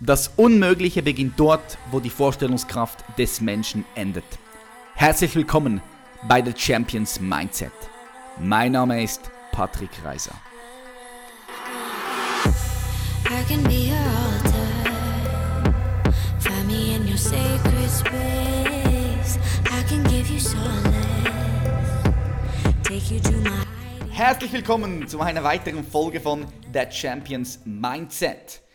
Das Unmögliche beginnt dort, wo die Vorstellungskraft des Menschen endet. Herzlich willkommen bei The Champions Mindset. Mein Name ist Patrick Reiser. Herzlich willkommen zu einer weiteren Folge von The Champions Mindset.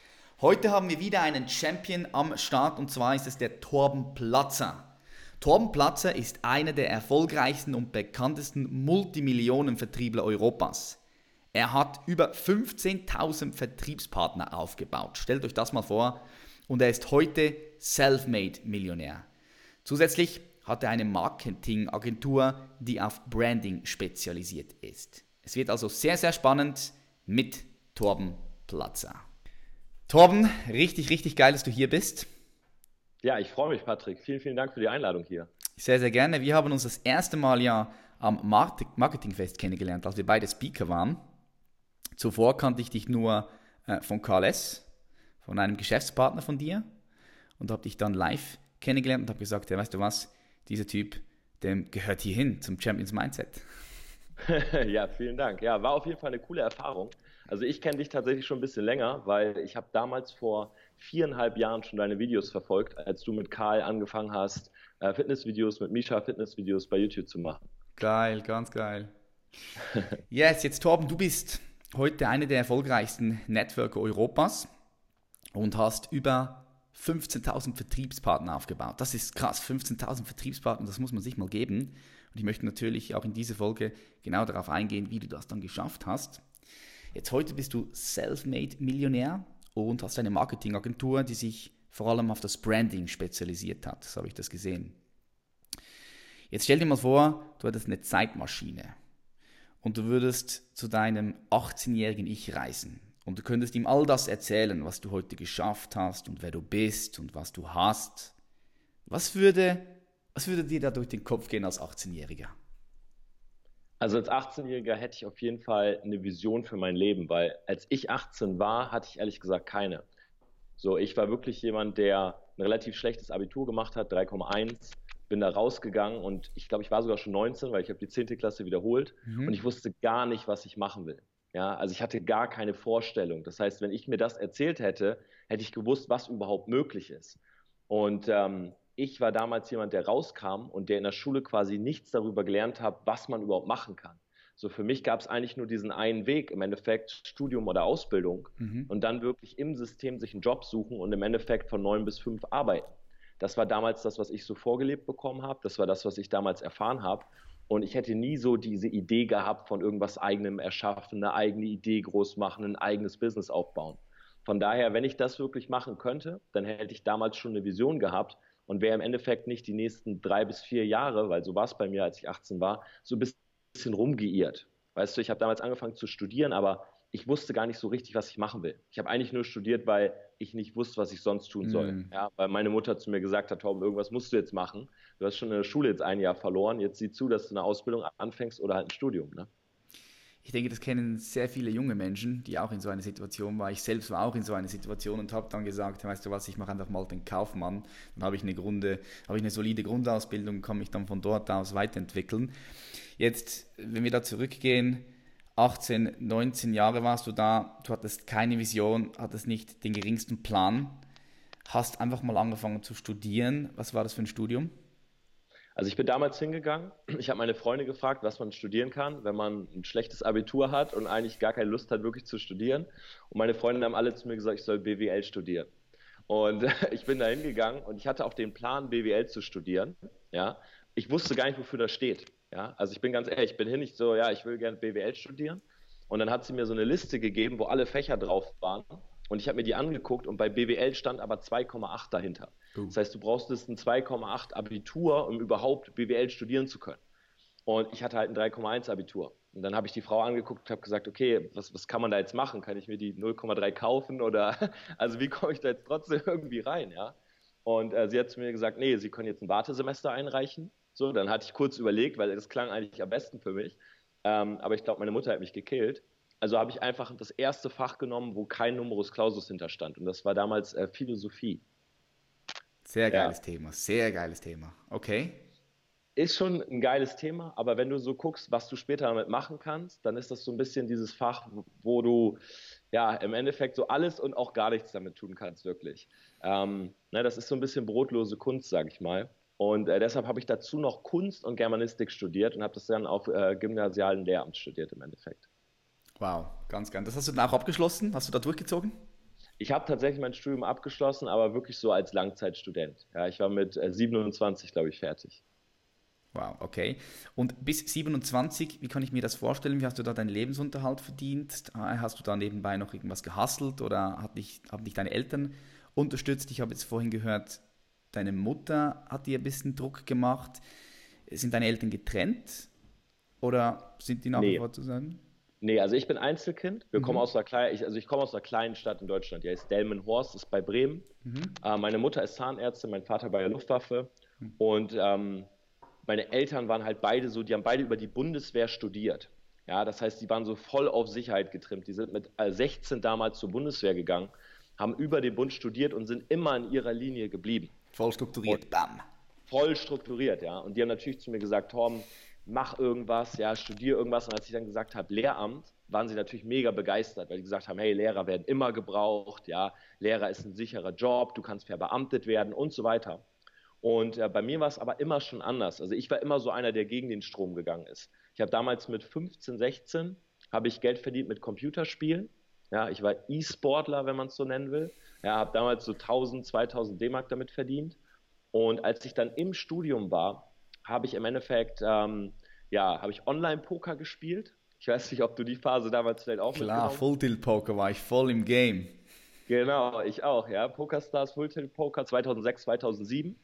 Heute haben wir wieder einen Champion am Start und zwar ist es der Torben Platzer. Torben Platzer ist einer der erfolgreichsten und bekanntesten Multimillionenvertriebler Europas. Er hat über 15.000 Vertriebspartner aufgebaut. Stellt euch das mal vor. Und er ist heute Selfmade-Millionär. Zusätzlich hat er eine Marketingagentur, die auf Branding spezialisiert ist. Es wird also sehr, sehr spannend mit Torben Platzer. Torben, richtig, richtig geil, dass du hier bist. Ja, ich freue mich, Patrick. Vielen, vielen Dank für die Einladung hier. Sehr, sehr gerne. Wir haben uns das erste Mal ja am Marketingfest kennengelernt, als wir beide Speaker waren. Zuvor kannte ich dich nur äh, von KLS, von einem Geschäftspartner von dir und habe dich dann live kennengelernt und habe gesagt, ja, weißt du was, dieser Typ, dem gehört hier hin zum Champions Mindset. ja, vielen Dank. Ja, war auf jeden Fall eine coole Erfahrung. Also ich kenne dich tatsächlich schon ein bisschen länger, weil ich habe damals vor viereinhalb Jahren schon deine Videos verfolgt, als du mit Karl angefangen hast, äh, Fitnessvideos mit Misha Fitnessvideos bei YouTube zu machen. Geil, ganz geil. yes, jetzt Torben, du bist heute einer der erfolgreichsten Networker Europas und hast über 15.000 Vertriebspartner aufgebaut. Das ist krass, 15.000 Vertriebspartner, das muss man sich mal geben. Und ich möchte natürlich auch in dieser Folge genau darauf eingehen, wie du das dann geschafft hast. Jetzt heute bist du Selfmade-Millionär und hast eine Marketingagentur, die sich vor allem auf das Branding spezialisiert hat. So habe ich das gesehen. Jetzt stell dir mal vor, du hättest eine Zeitmaschine und du würdest zu deinem 18-jährigen Ich reisen und du könntest ihm all das erzählen, was du heute geschafft hast und wer du bist und was du hast. Was würde, was würde dir da durch den Kopf gehen als 18-Jähriger? Also als 18-Jähriger hätte ich auf jeden Fall eine Vision für mein Leben, weil als ich 18 war, hatte ich ehrlich gesagt keine. So, ich war wirklich jemand, der ein relativ schlechtes Abitur gemacht hat, 3,1, bin da rausgegangen und ich glaube, ich war sogar schon 19, weil ich habe die 10. Klasse wiederholt mhm. und ich wusste gar nicht, was ich machen will. Ja, also ich hatte gar keine Vorstellung. Das heißt, wenn ich mir das erzählt hätte, hätte ich gewusst, was überhaupt möglich ist. Und ähm, ich war damals jemand, der rauskam und der in der Schule quasi nichts darüber gelernt hat, was man überhaupt machen kann. So für mich gab es eigentlich nur diesen einen Weg, im Endeffekt Studium oder Ausbildung mhm. und dann wirklich im System sich einen Job suchen und im Endeffekt von neun bis fünf arbeiten. Das war damals das, was ich so vorgelebt bekommen habe. Das war das, was ich damals erfahren habe. Und ich hätte nie so diese Idee gehabt von irgendwas eigenem erschaffen, eine eigene Idee groß machen, ein eigenes Business aufbauen. Von daher, wenn ich das wirklich machen könnte, dann hätte ich damals schon eine Vision gehabt, und wäre im Endeffekt nicht die nächsten drei bis vier Jahre, weil so war es bei mir, als ich 18 war, so ein bisschen rumgeirrt. Weißt du, ich habe damals angefangen zu studieren, aber ich wusste gar nicht so richtig, was ich machen will. Ich habe eigentlich nur studiert, weil ich nicht wusste, was ich sonst tun soll. Mm. Ja, weil meine Mutter zu mir gesagt hat, Torben, irgendwas musst du jetzt machen. Du hast schon in der Schule jetzt ein Jahr verloren. Jetzt sieh zu, dass du eine Ausbildung anfängst oder halt ein Studium. Ne? Ich denke, das kennen sehr viele junge Menschen, die auch in so einer Situation waren. Ich selbst war auch in so einer Situation und habe dann gesagt, weißt du was, ich mache einfach mal den Kaufmann. Dann habe ich eine Grunde, habe ich eine solide Grundausbildung, kann mich dann von dort aus weiterentwickeln. Jetzt, wenn wir da zurückgehen, 18, 19 Jahre warst du da, du hattest keine Vision, hattest nicht den geringsten Plan, hast einfach mal angefangen zu studieren. Was war das für ein Studium? Also ich bin damals hingegangen, ich habe meine Freunde gefragt, was man studieren kann, wenn man ein schlechtes Abitur hat und eigentlich gar keine Lust hat, wirklich zu studieren. Und meine Freunde haben alle zu mir gesagt, ich soll BWL studieren. Und ich bin da hingegangen und ich hatte auch den Plan, BWL zu studieren. Ja, ich wusste gar nicht, wofür das steht. Ja, also ich bin ganz ehrlich, ich bin hin nicht so, ja, ich will gerne BWL studieren. Und dann hat sie mir so eine Liste gegeben, wo alle Fächer drauf waren. Und ich habe mir die angeguckt und bei BWL stand aber 2,8 dahinter. Uh. Das heißt, du brauchst ein 2,8 Abitur, um überhaupt BWL studieren zu können. Und ich hatte halt ein 3,1 Abitur. Und dann habe ich die Frau angeguckt und habe gesagt, okay, was, was kann man da jetzt machen? Kann ich mir die 0,3 kaufen oder also wie komme ich da jetzt trotzdem irgendwie rein, ja? Und äh, sie hat zu mir gesagt, nee, Sie können jetzt ein Wartesemester einreichen. So, dann hatte ich kurz überlegt, weil das klang eigentlich am besten für mich. Ähm, aber ich glaube, meine Mutter hat mich gekillt. Also habe ich einfach das erste Fach genommen, wo kein Numerus Clausus hinterstand. Und das war damals äh, Philosophie. Sehr geiles ja. Thema, sehr geiles Thema. Okay. Ist schon ein geiles Thema, aber wenn du so guckst, was du später damit machen kannst, dann ist das so ein bisschen dieses Fach, wo du ja im Endeffekt so alles und auch gar nichts damit tun kannst, wirklich. Ähm, ne, das ist so ein bisschen brotlose Kunst, sag ich mal. Und äh, deshalb habe ich dazu noch Kunst und Germanistik studiert und habe das dann auf äh, gymnasialen Lehramt studiert im Endeffekt. Wow, ganz gern. Das hast du dann auch abgeschlossen? Hast du da durchgezogen? Ich habe tatsächlich mein Studium abgeschlossen, aber wirklich so als Langzeitstudent. Ja, ich war mit 27, äh, glaube ich, fertig. Wow, okay. Und bis 27, wie kann ich mir das vorstellen? Wie hast du da deinen Lebensunterhalt verdient? Ah, hast du da nebenbei noch irgendwas gehasselt oder hat dich, haben dich deine Eltern unterstützt? Ich habe jetzt vorhin gehört, deine Mutter hat dir ein bisschen Druck gemacht. Sind deine Eltern getrennt oder sind die nach wie vor zusammen? Nee, also ich bin Einzelkind. Wir mhm. kommen aus einer kleinen, ich, also ich komme aus einer kleinen Stadt in Deutschland, die heißt Delmenhorst, ist bei Bremen. Mhm. Äh, meine Mutter ist Zahnärztin, mein Vater bei der Luftwaffe. Mhm. Und ähm, meine Eltern waren halt beide so, die haben beide über die Bundeswehr studiert. Ja, das heißt, die waren so voll auf Sicherheit getrimmt. Die sind mit 16 äh, damals zur Bundeswehr gegangen, haben über den Bund studiert und sind immer in ihrer Linie geblieben. Voll strukturiert, und bam. Voll strukturiert, ja. Und die haben natürlich zu mir gesagt, Torben, mach irgendwas, ja, studiere irgendwas. Und als ich dann gesagt habe, Lehramt, waren sie natürlich mega begeistert, weil die gesagt haben, hey, Lehrer werden immer gebraucht, ja, Lehrer ist ein sicherer Job, du kannst verbeamtet werden und so weiter. Und äh, bei mir war es aber immer schon anders. Also ich war immer so einer, der gegen den Strom gegangen ist. Ich habe damals mit 15, 16 habe ich Geld verdient mit Computerspielen. Ja, ich war E-Sportler, wenn man es so nennen will. Ja, habe damals so 1000, 2000 D-Mark damit verdient. Und als ich dann im Studium war, habe ich im Endeffekt, ähm, ja, habe ich Online-Poker gespielt. Ich weiß nicht, ob du die Phase damals vielleicht auch Klar, Full-Tilt-Poker war ich voll im Game. Genau, ich auch, ja. PokerStars, Full-Tilt-Poker 2006, 2007.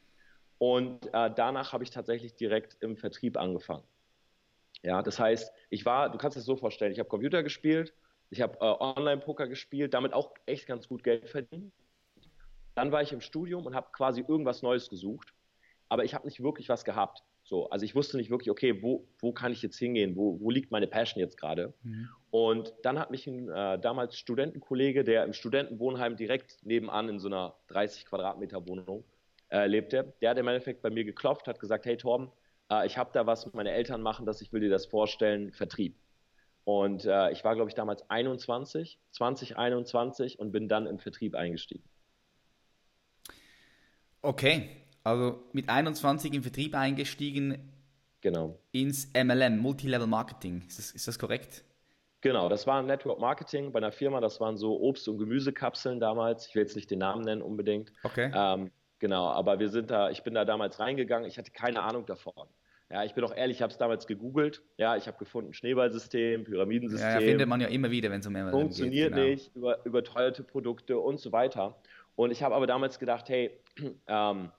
Und äh, danach habe ich tatsächlich direkt im Vertrieb angefangen. Ja, das heißt, ich war, du kannst es so vorstellen, ich habe Computer gespielt, ich habe äh, Online-Poker gespielt, damit auch echt ganz gut Geld verdient. Dann war ich im Studium und habe quasi irgendwas Neues gesucht, aber ich habe nicht wirklich was gehabt. So, also ich wusste nicht wirklich, okay, wo, wo kann ich jetzt hingehen? Wo, wo liegt meine Passion jetzt gerade? Mhm. Und dann hat mich ein äh, damals Studentenkollege, der im Studentenwohnheim direkt nebenan in so einer 30 Quadratmeter Wohnung äh, lebte, der hat im Endeffekt bei mir geklopft, hat gesagt, hey Torben, äh, ich habe da was, meine Eltern machen das, ich will dir das vorstellen, Vertrieb. Und äh, ich war, glaube ich, damals 21, 2021 und bin dann im Vertrieb eingestiegen. Okay, also mit 21 im Vertrieb eingestiegen. Genau. Ins MLM, Multilevel Marketing. Ist das, ist das korrekt? Genau, das war Network Marketing bei einer Firma. Das waren so Obst- und Gemüsekapseln damals. Ich will jetzt nicht den Namen nennen unbedingt. Okay. Ähm, genau, aber wir sind da, ich bin da damals reingegangen. Ich hatte keine Ahnung davon. Ja, ich bin auch ehrlich, ich habe es damals gegoogelt. Ja, ich habe gefunden, Schneeballsystem, Pyramidensystem. Ja, findet man ja immer wieder, wenn es um MLM Funktioniert geht, genau. nicht, über, überteuerte Produkte und so weiter. Und ich habe aber damals gedacht, hey, ähm,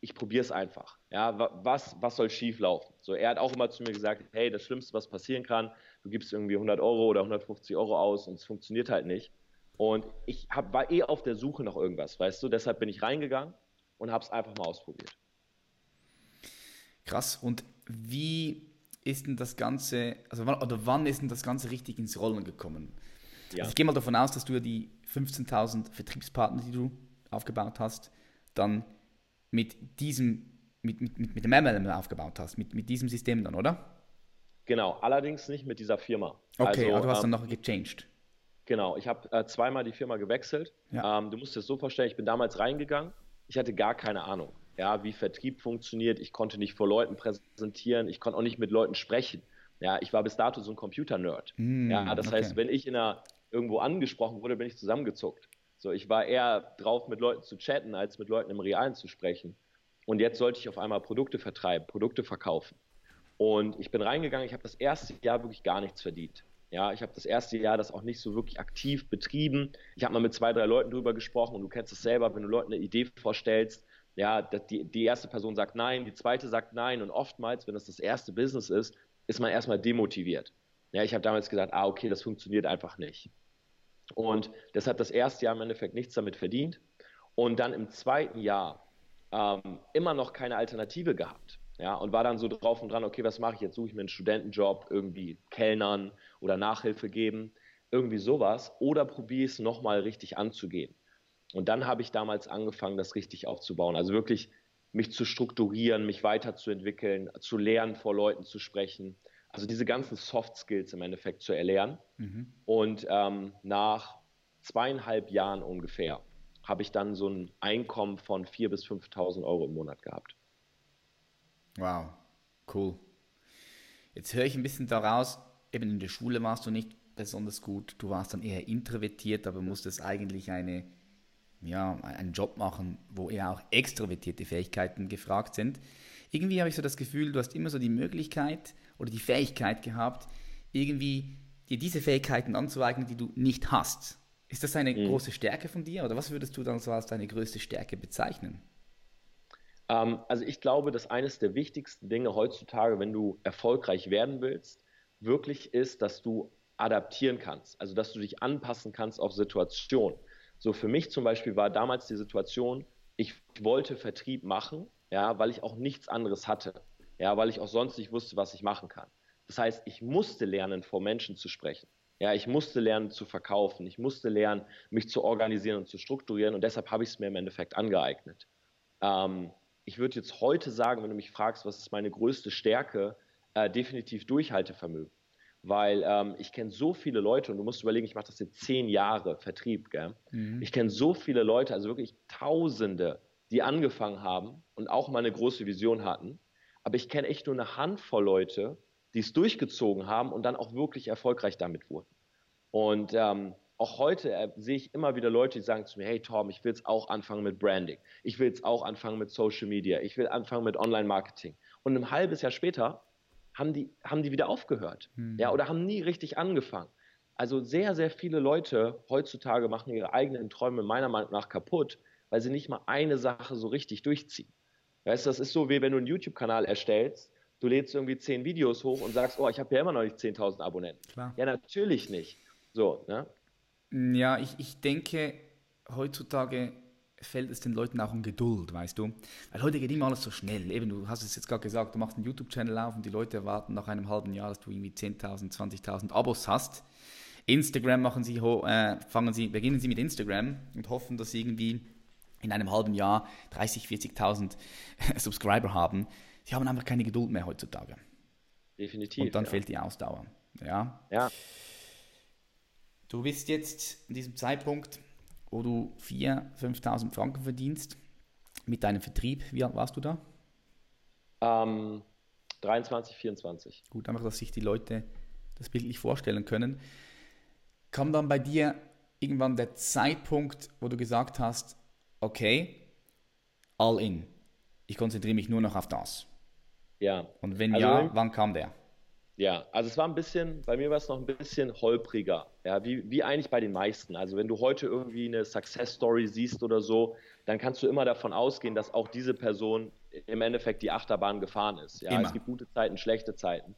ich probiere es einfach. Ja, was, was soll schief laufen? So, er hat auch immer zu mir gesagt, hey, das Schlimmste, was passieren kann, du gibst irgendwie 100 Euro oder 150 Euro aus und es funktioniert halt nicht. Und ich hab, war eh auf der Suche nach irgendwas, weißt du? Deshalb bin ich reingegangen und habe es einfach mal ausprobiert. Krass. Und wie ist denn das Ganze, also wann, oder wann ist denn das Ganze richtig ins Rollen gekommen? Ja. Also ich gehe mal davon aus, dass du ja die 15.000 Vertriebspartner, die du aufgebaut hast, dann mit diesem, mit, mit, mit dem MLM aufgebaut hast, mit, mit diesem System dann, oder? Genau, allerdings nicht mit dieser Firma. Okay, also, aber du hast ähm, dann noch gechanged. Genau, ich habe äh, zweimal die Firma gewechselt. Ja. Ähm, du musst dir das so vorstellen, ich bin damals reingegangen, ich hatte gar keine Ahnung, ja, wie Vertrieb funktioniert. Ich konnte nicht vor Leuten präsentieren, ich konnte auch nicht mit Leuten sprechen. Ja, ich war bis dato so ein Computer-Nerd. Mm, ja, das okay. heißt, wenn ich in einer, irgendwo angesprochen wurde, bin ich zusammengezuckt. So, ich war eher drauf, mit Leuten zu chatten, als mit Leuten im Realen zu sprechen. Und jetzt sollte ich auf einmal Produkte vertreiben, Produkte verkaufen. Und ich bin reingegangen, ich habe das erste Jahr wirklich gar nichts verdient. Ja, ich habe das erste Jahr das auch nicht so wirklich aktiv betrieben. Ich habe mal mit zwei, drei Leuten drüber gesprochen und du kennst es selber, wenn du Leuten eine Idee vorstellst, ja, die, die erste Person sagt nein, die zweite sagt nein und oftmals, wenn das das erste Business ist, ist man erstmal demotiviert. Ja, ich habe damals gesagt, ah, okay, das funktioniert einfach nicht. Und deshalb das erste Jahr im Endeffekt nichts damit verdient. Und dann im zweiten Jahr ähm, immer noch keine Alternative gehabt. Ja, und war dann so drauf und dran, okay, was mache ich jetzt? Suche ich mir einen Studentenjob, irgendwie Kellnern oder Nachhilfe geben. irgendwie sowas, oder probiere es nochmal richtig anzugehen. Und dann habe ich damals angefangen, das richtig aufzubauen. Also wirklich mich zu strukturieren, mich weiterzuentwickeln, zu lernen, vor Leuten zu sprechen. Also diese ganzen Soft Skills im Endeffekt zu erlernen. Mhm. Und ähm, nach zweieinhalb Jahren ungefähr habe ich dann so ein Einkommen von 4.000 bis 5.000 Euro im Monat gehabt. Wow, cool. Jetzt höre ich ein bisschen daraus, eben in der Schule warst du nicht besonders gut, du warst dann eher introvertiert, aber musstest eigentlich eine, ja, einen Job machen, wo eher auch extrovertierte Fähigkeiten gefragt sind. Irgendwie habe ich so das Gefühl, du hast immer so die Möglichkeit oder die Fähigkeit gehabt, irgendwie dir diese Fähigkeiten anzueignen, die du nicht hast. Ist das eine mhm. große Stärke von dir oder was würdest du dann so als deine größte Stärke bezeichnen? Ähm, also ich glaube, dass eines der wichtigsten Dinge heutzutage, wenn du erfolgreich werden willst, wirklich ist, dass du adaptieren kannst, also dass du dich anpassen kannst auf Situationen. So für mich zum Beispiel war damals die Situation, ich wollte Vertrieb machen, ja, weil ich auch nichts anderes hatte, ja, weil ich auch sonst nicht wusste, was ich machen kann. Das heißt, ich musste lernen, vor Menschen zu sprechen. Ja, ich musste lernen zu verkaufen, ich musste lernen, mich zu organisieren und zu strukturieren und deshalb habe ich es mir im Endeffekt angeeignet. Ähm, ich würde jetzt heute sagen, wenn du mich fragst, was ist meine größte Stärke, äh, definitiv Durchhaltevermögen. Weil ähm, ich kenne so viele Leute und du musst überlegen, ich mache das jetzt zehn Jahre Vertrieb. Gell? Mhm. Ich kenne so viele Leute, also wirklich Tausende, die angefangen haben und auch mal eine große Vision hatten. Aber ich kenne echt nur eine Handvoll Leute, die es durchgezogen haben und dann auch wirklich erfolgreich damit wurden. Und ähm, auch heute äh, sehe ich immer wieder Leute, die sagen zu mir, hey Tom, ich will jetzt auch anfangen mit Branding, ich will jetzt auch anfangen mit Social Media, ich will anfangen mit Online-Marketing. Und ein halbes Jahr später haben die, haben die wieder aufgehört hm. ja, oder haben nie richtig angefangen. Also sehr, sehr viele Leute heutzutage machen ihre eigenen Träume meiner Meinung nach kaputt, weil sie nicht mal eine Sache so richtig durchziehen. Weißt du, das ist so, wie wenn du einen YouTube-Kanal erstellst du lädst irgendwie zehn Videos hoch und sagst, oh, ich habe ja immer noch nicht 10.000 Abonnenten. Klar. Ja, natürlich nicht. So, ne? Ja, ich, ich denke, heutzutage fällt es den Leuten auch um Geduld, weißt du? Weil heute geht immer alles so schnell. Eben, du hast es jetzt gerade gesagt, du machst einen YouTube-Channel auf und die Leute erwarten nach einem halben Jahr, dass du irgendwie 10.000, 20.000 Abos hast. Instagram machen sie, äh, fangen sie, beginnen sie mit Instagram und hoffen, dass sie irgendwie in einem halben Jahr 30, 40.000 Subscriber haben sie haben einfach keine Geduld mehr heutzutage. Definitiv. Und dann ja. fehlt die Ausdauer. Ja. Ja. Du bist jetzt in diesem Zeitpunkt, wo du 4.000, 5.000 Franken verdienst mit deinem Vertrieb. Wie alt warst du da? Ähm, 23, 24. Gut, einfach, dass sich die Leute das bildlich vorstellen können. Kam dann bei dir irgendwann der Zeitpunkt, wo du gesagt hast, okay, all in. Ich konzentriere mich nur noch auf das. Ja. Und wenn also, ja, wann kam der? Ja, also es war ein bisschen, bei mir war es noch ein bisschen holpriger, ja, wie, wie eigentlich bei den meisten. Also wenn du heute irgendwie eine Success Story siehst oder so, dann kannst du immer davon ausgehen, dass auch diese Person im Endeffekt die Achterbahn gefahren ist. Ja, immer. es gibt gute Zeiten, schlechte Zeiten.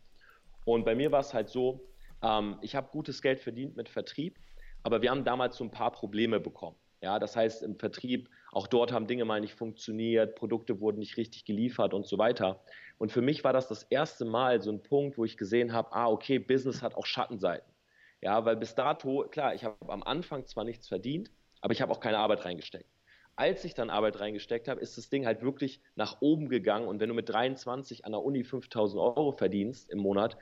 Und bei mir war es halt so, ähm, ich habe gutes Geld verdient mit Vertrieb, aber wir haben damals so ein paar Probleme bekommen. Ja, das heißt, im Vertrieb, auch dort haben Dinge mal nicht funktioniert, Produkte wurden nicht richtig geliefert und so weiter. Und für mich war das das erste Mal so ein Punkt, wo ich gesehen habe, ah, okay, Business hat auch Schattenseiten. Ja, weil bis dato, klar, ich habe am Anfang zwar nichts verdient, aber ich habe auch keine Arbeit reingesteckt. Als ich dann Arbeit reingesteckt habe, ist das Ding halt wirklich nach oben gegangen. Und wenn du mit 23 an der Uni 5000 Euro verdienst im Monat,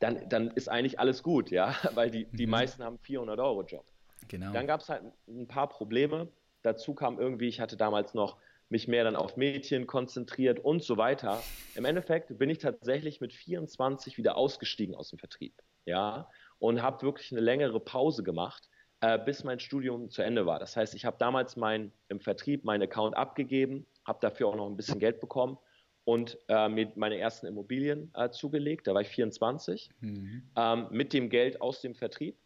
dann, dann ist eigentlich alles gut, ja, weil die, die mhm. meisten haben 400 Euro Job. Genau. Dann gab es halt ein paar Probleme. Dazu kam irgendwie, ich hatte damals noch mich mehr dann auf Mädchen konzentriert und so weiter. Im Endeffekt bin ich tatsächlich mit 24 wieder ausgestiegen aus dem Vertrieb, ja, und habe wirklich eine längere Pause gemacht, äh, bis mein Studium zu Ende war. Das heißt, ich habe damals mein, im Vertrieb meinen Account abgegeben, habe dafür auch noch ein bisschen Geld bekommen und äh, mir meine ersten Immobilien äh, zugelegt. Da war ich 24 mhm. ähm, mit dem Geld aus dem Vertrieb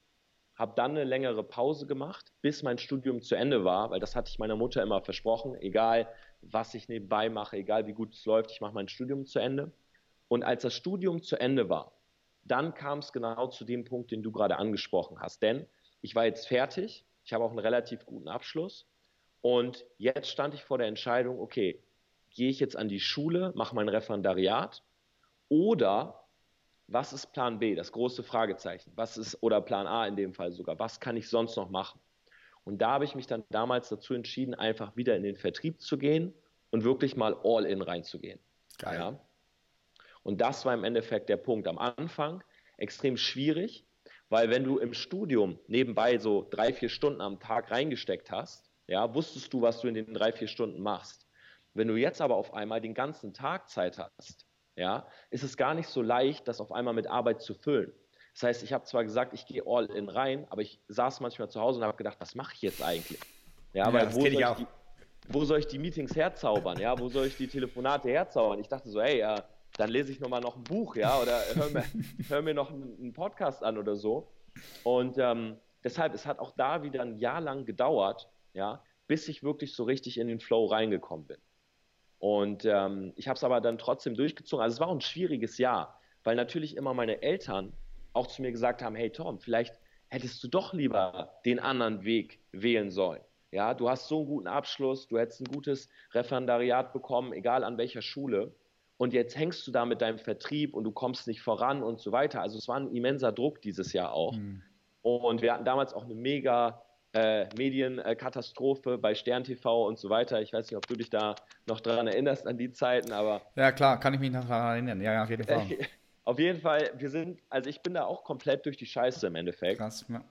habe dann eine längere Pause gemacht, bis mein Studium zu Ende war, weil das hatte ich meiner Mutter immer versprochen, egal was ich nebenbei mache, egal wie gut es läuft, ich mache mein Studium zu Ende. Und als das Studium zu Ende war, dann kam es genau zu dem Punkt, den du gerade angesprochen hast. Denn ich war jetzt fertig, ich habe auch einen relativ guten Abschluss und jetzt stand ich vor der Entscheidung, okay, gehe ich jetzt an die Schule, mache mein Referendariat oder was ist Plan B, das große Fragezeichen, was ist, oder Plan A in dem Fall sogar, was kann ich sonst noch machen? Und da habe ich mich dann damals dazu entschieden, einfach wieder in den Vertrieb zu gehen und wirklich mal all in reinzugehen. Geil. Ja? Und das war im Endeffekt der Punkt. Am Anfang extrem schwierig, weil wenn du im Studium nebenbei so drei, vier Stunden am Tag reingesteckt hast, ja, wusstest du, was du in den drei, vier Stunden machst. Wenn du jetzt aber auf einmal den ganzen Tag Zeit hast, ja, ist es gar nicht so leicht, das auf einmal mit Arbeit zu füllen. Das heißt, ich habe zwar gesagt, ich gehe all in rein, aber ich saß manchmal zu Hause und habe gedacht, was mache ich jetzt eigentlich? Ja, ja weil wo soll, ich die, wo soll ich die Meetings herzaubern? Ja, wo soll ich die Telefonate herzaubern? Ich dachte so, hey, ja, dann lese ich nochmal noch ein Buch, ja, oder hör mir, hör mir noch einen, einen, Podcast an oder so. Und ähm, deshalb, es hat auch da wieder ein Jahr lang gedauert, ja, bis ich wirklich so richtig in den Flow reingekommen bin. Und ähm, ich habe es aber dann trotzdem durchgezogen. Also es war ein schwieriges Jahr, weil natürlich immer meine Eltern auch zu mir gesagt haben, hey Tom, vielleicht hättest du doch lieber den anderen Weg wählen sollen. Ja, du hast so einen guten Abschluss, du hättest ein gutes Referendariat bekommen, egal an welcher Schule. Und jetzt hängst du da mit deinem Vertrieb und du kommst nicht voran und so weiter. Also es war ein immenser Druck dieses Jahr auch. Mhm. Und wir hatten damals auch eine mega äh, Medienkatastrophe bei Stern TV und so weiter. Ich weiß nicht, ob du dich da noch daran erinnerst an die Zeiten, aber. Ja, klar, kann ich mich noch daran erinnern. Ja, auf jeden Fall. auf jeden Fall, wir sind, also ich bin da auch komplett durch die Scheiße im Endeffekt. Krass, ja.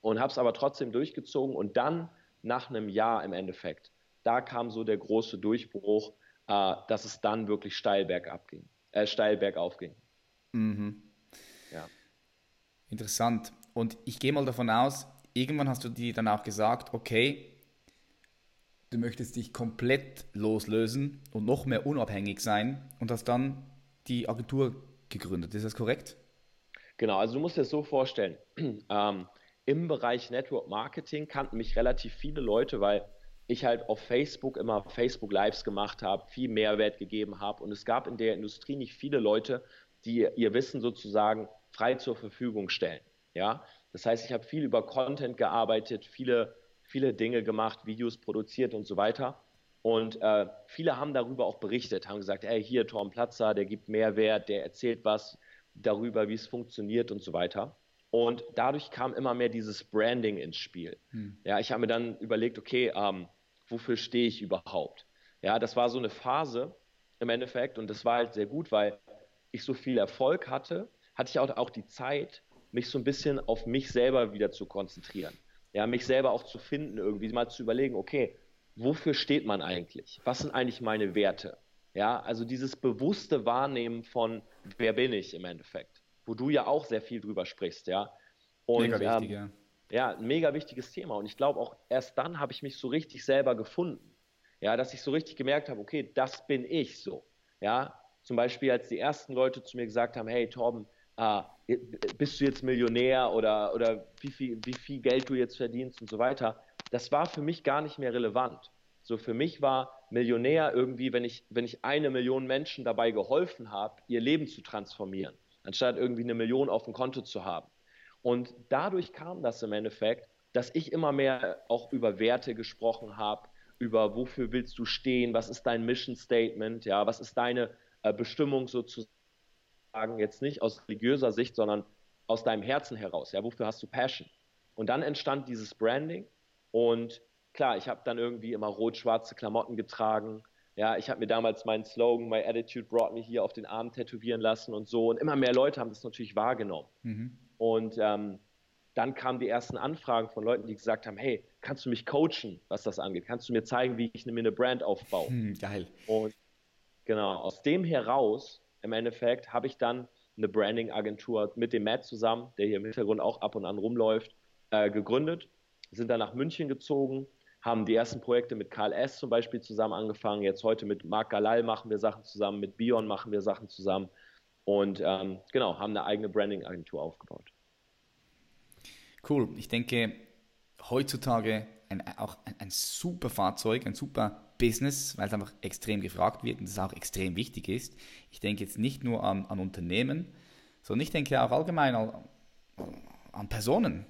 Und habe es aber trotzdem durchgezogen und dann nach einem Jahr im Endeffekt, da kam so der große Durchbruch, äh, dass es dann wirklich steil bergab ging, äh, steil bergauf ging. Mhm. Ja. Interessant. Und ich gehe mal davon aus, irgendwann hast du dir dann auch gesagt, okay, du möchtest dich komplett loslösen und noch mehr unabhängig sein und hast dann die Agentur gegründet. Ist das korrekt? Genau, also du musst dir das so vorstellen. Ähm, Im Bereich Network Marketing kannten mich relativ viele Leute, weil ich halt auf Facebook immer Facebook Lives gemacht habe, viel Mehrwert gegeben habe und es gab in der Industrie nicht viele Leute, die ihr Wissen sozusagen frei zur Verfügung stellen. Ja, das heißt, ich habe viel über Content gearbeitet, viele, viele Dinge gemacht, Videos produziert und so weiter. Und äh, viele haben darüber auch berichtet, haben gesagt, hey, hier Torm Platzer, der gibt Mehrwert, der erzählt was darüber, wie es funktioniert und so weiter. Und dadurch kam immer mehr dieses Branding ins Spiel. Hm. Ja, ich habe mir dann überlegt, okay, ähm, wofür stehe ich überhaupt? Ja, das war so eine Phase im Endeffekt und das war halt sehr gut, weil ich so viel Erfolg hatte, hatte ich auch, auch die Zeit, mich so ein bisschen auf mich selber wieder zu konzentrieren. Ja, mich selber auch zu finden, irgendwie mal zu überlegen, okay, wofür steht man eigentlich? Was sind eigentlich meine Werte? Ja, also dieses bewusste Wahrnehmen von, wer bin ich im Endeffekt, wo du ja auch sehr viel drüber sprichst, ja. Und, mega wichtig, ähm, ja. ja. ein mega wichtiges Thema. Und ich glaube auch erst dann habe ich mich so richtig selber gefunden. Ja, dass ich so richtig gemerkt habe, okay, das bin ich so. Ja, zum Beispiel, als die ersten Leute zu mir gesagt haben, hey Torben, äh, bist du jetzt Millionär oder, oder wie, viel, wie viel Geld du jetzt verdienst und so weiter, das war für mich gar nicht mehr relevant. So für mich war Millionär irgendwie, wenn ich, wenn ich eine Million Menschen dabei geholfen habe, ihr Leben zu transformieren, anstatt irgendwie eine Million auf dem Konto zu haben. Und dadurch kam das im Endeffekt, dass ich immer mehr auch über Werte gesprochen habe, über wofür willst du stehen, was ist dein Mission Statement, ja, was ist deine äh, Bestimmung sozusagen jetzt nicht aus religiöser Sicht, sondern aus deinem Herzen heraus. Ja, wofür hast du Passion? Und dann entstand dieses Branding und klar, ich habe dann irgendwie immer rot-schwarze Klamotten getragen. Ja, ich habe mir damals meinen Slogan, My Attitude Brought Me hier auf den Arm tätowieren lassen und so. Und immer mehr Leute haben das natürlich wahrgenommen. Mhm. Und ähm, dann kamen die ersten Anfragen von Leuten, die gesagt haben, hey, kannst du mich coachen, was das angeht? Kannst du mir zeigen, wie ich mir eine Brand aufbaue? Hm, geil. Und genau, aus dem heraus im Endeffekt habe ich dann eine Branding-Agentur mit dem Matt zusammen, der hier im Hintergrund auch ab und an rumläuft, äh, gegründet, sind dann nach München gezogen, haben die ersten Projekte mit Karl S. zum Beispiel zusammen angefangen. Jetzt heute mit Marc Galal machen wir Sachen zusammen, mit Bion machen wir Sachen zusammen und ähm, genau, haben eine eigene Branding-Agentur aufgebaut. Cool. Ich denke, heutzutage ein, auch ein, ein super Fahrzeug, ein super Business, weil es einfach extrem gefragt wird und es auch extrem wichtig ist. Ich denke jetzt nicht nur an, an Unternehmen, sondern ich denke auch allgemein an, an Personen.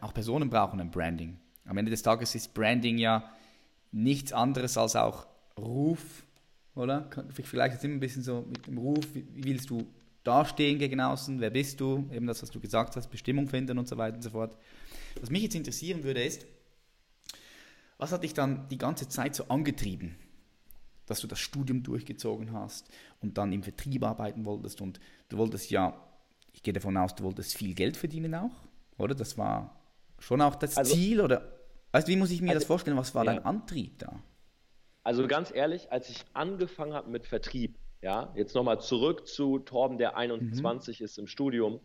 Auch Personen brauchen ein Branding. Am Ende des Tages ist Branding ja nichts anderes als auch Ruf, oder? Vielleicht es immer ein bisschen so mit dem Ruf, wie willst du dastehen gegen außen, wer bist du, eben das, was du gesagt hast, Bestimmung finden und so weiter und so fort. Was mich jetzt interessieren würde, ist, was hat dich dann die ganze Zeit so angetrieben, dass du das Studium durchgezogen hast und dann im Vertrieb arbeiten wolltest und du wolltest ja, ich gehe davon aus, du wolltest viel Geld verdienen auch, oder? Das war schon auch das also, Ziel oder, weißt du, wie muss ich mir also, das vorstellen, was war ja. dein Antrieb da? Also ganz ehrlich, als ich angefangen habe mit Vertrieb, ja, jetzt nochmal zurück zu Torben, der 21 mhm. ist im Studium,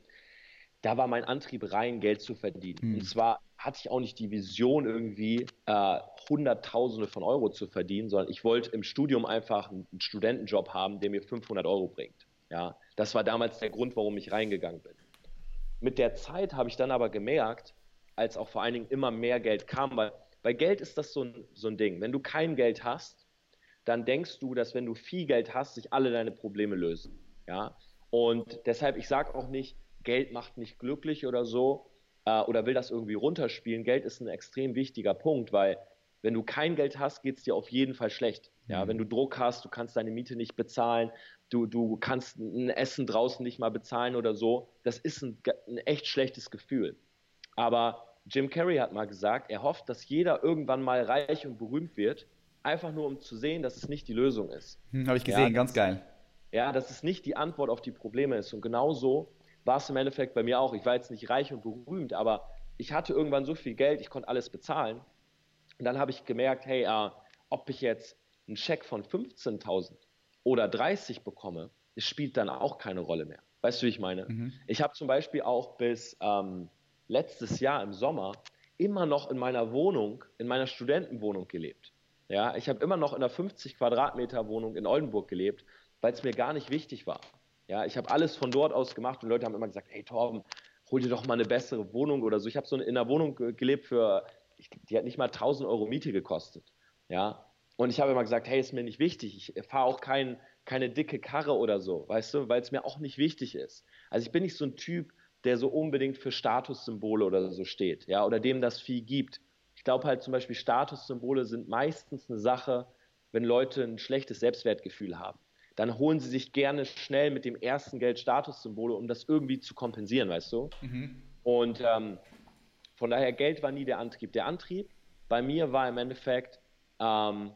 da war mein Antrieb rein, Geld zu verdienen. Mhm. Und zwar hatte ich auch nicht die Vision, irgendwie äh, Hunderttausende von Euro zu verdienen, sondern ich wollte im Studium einfach einen Studentenjob haben, der mir 500 Euro bringt. Ja, das war damals der Grund, warum ich reingegangen bin. Mit der Zeit habe ich dann aber gemerkt, als auch vor allen Dingen immer mehr Geld kam, weil bei Geld ist das so ein, so ein Ding. Wenn du kein Geld hast, dann denkst du, dass wenn du viel Geld hast, sich alle deine Probleme lösen. Ja, und deshalb, ich sage auch nicht, Geld macht nicht glücklich oder so äh, oder will das irgendwie runterspielen. Geld ist ein extrem wichtiger Punkt, weil wenn du kein Geld hast, geht es dir auf jeden Fall schlecht. Ja, mhm. wenn du Druck hast, du kannst deine Miete nicht bezahlen, du, du kannst ein Essen draußen nicht mal bezahlen oder so, das ist ein, ein echt schlechtes Gefühl. Aber Jim Carrey hat mal gesagt, er hofft, dass jeder irgendwann mal reich und berühmt wird, einfach nur um zu sehen, dass es nicht die Lösung ist. Hm, Habe ich gesehen, ja, ganz geil. Ja, dass es nicht die Antwort auf die Probleme ist. Und genau so war es im Endeffekt bei mir auch. Ich war jetzt nicht reich und berühmt, aber ich hatte irgendwann so viel Geld, ich konnte alles bezahlen. Und dann habe ich gemerkt, hey, äh, ob ich jetzt einen Scheck von 15.000 oder 30 bekomme, es spielt dann auch keine Rolle mehr. Weißt du, wie ich meine? Mhm. Ich habe zum Beispiel auch bis ähm, letztes Jahr im Sommer immer noch in meiner Wohnung, in meiner Studentenwohnung gelebt. Ja, ich habe immer noch in einer 50 Quadratmeter Wohnung in Oldenburg gelebt, weil es mir gar nicht wichtig war. Ja, ich habe alles von dort aus gemacht und Leute haben immer gesagt, hey Torben, hol dir doch mal eine bessere Wohnung oder so. Ich habe so in einer Wohnung gelebt für, die hat nicht mal 1000 Euro Miete gekostet. Ja, und ich habe immer gesagt, hey, ist mir nicht wichtig. Ich fahre auch kein, keine dicke Karre oder so, weißt du, weil es mir auch nicht wichtig ist. Also ich bin nicht so ein Typ, der so unbedingt für Statussymbole oder so steht, ja, oder dem das viel gibt. Ich glaube halt zum Beispiel, Statussymbole sind meistens eine Sache, wenn Leute ein schlechtes Selbstwertgefühl haben dann holen sie sich gerne schnell mit dem ersten Geld Statussymbole, um das irgendwie zu kompensieren, weißt du? Mhm. Und ähm, von daher, Geld war nie der Antrieb. Der Antrieb bei mir war im Endeffekt ähm,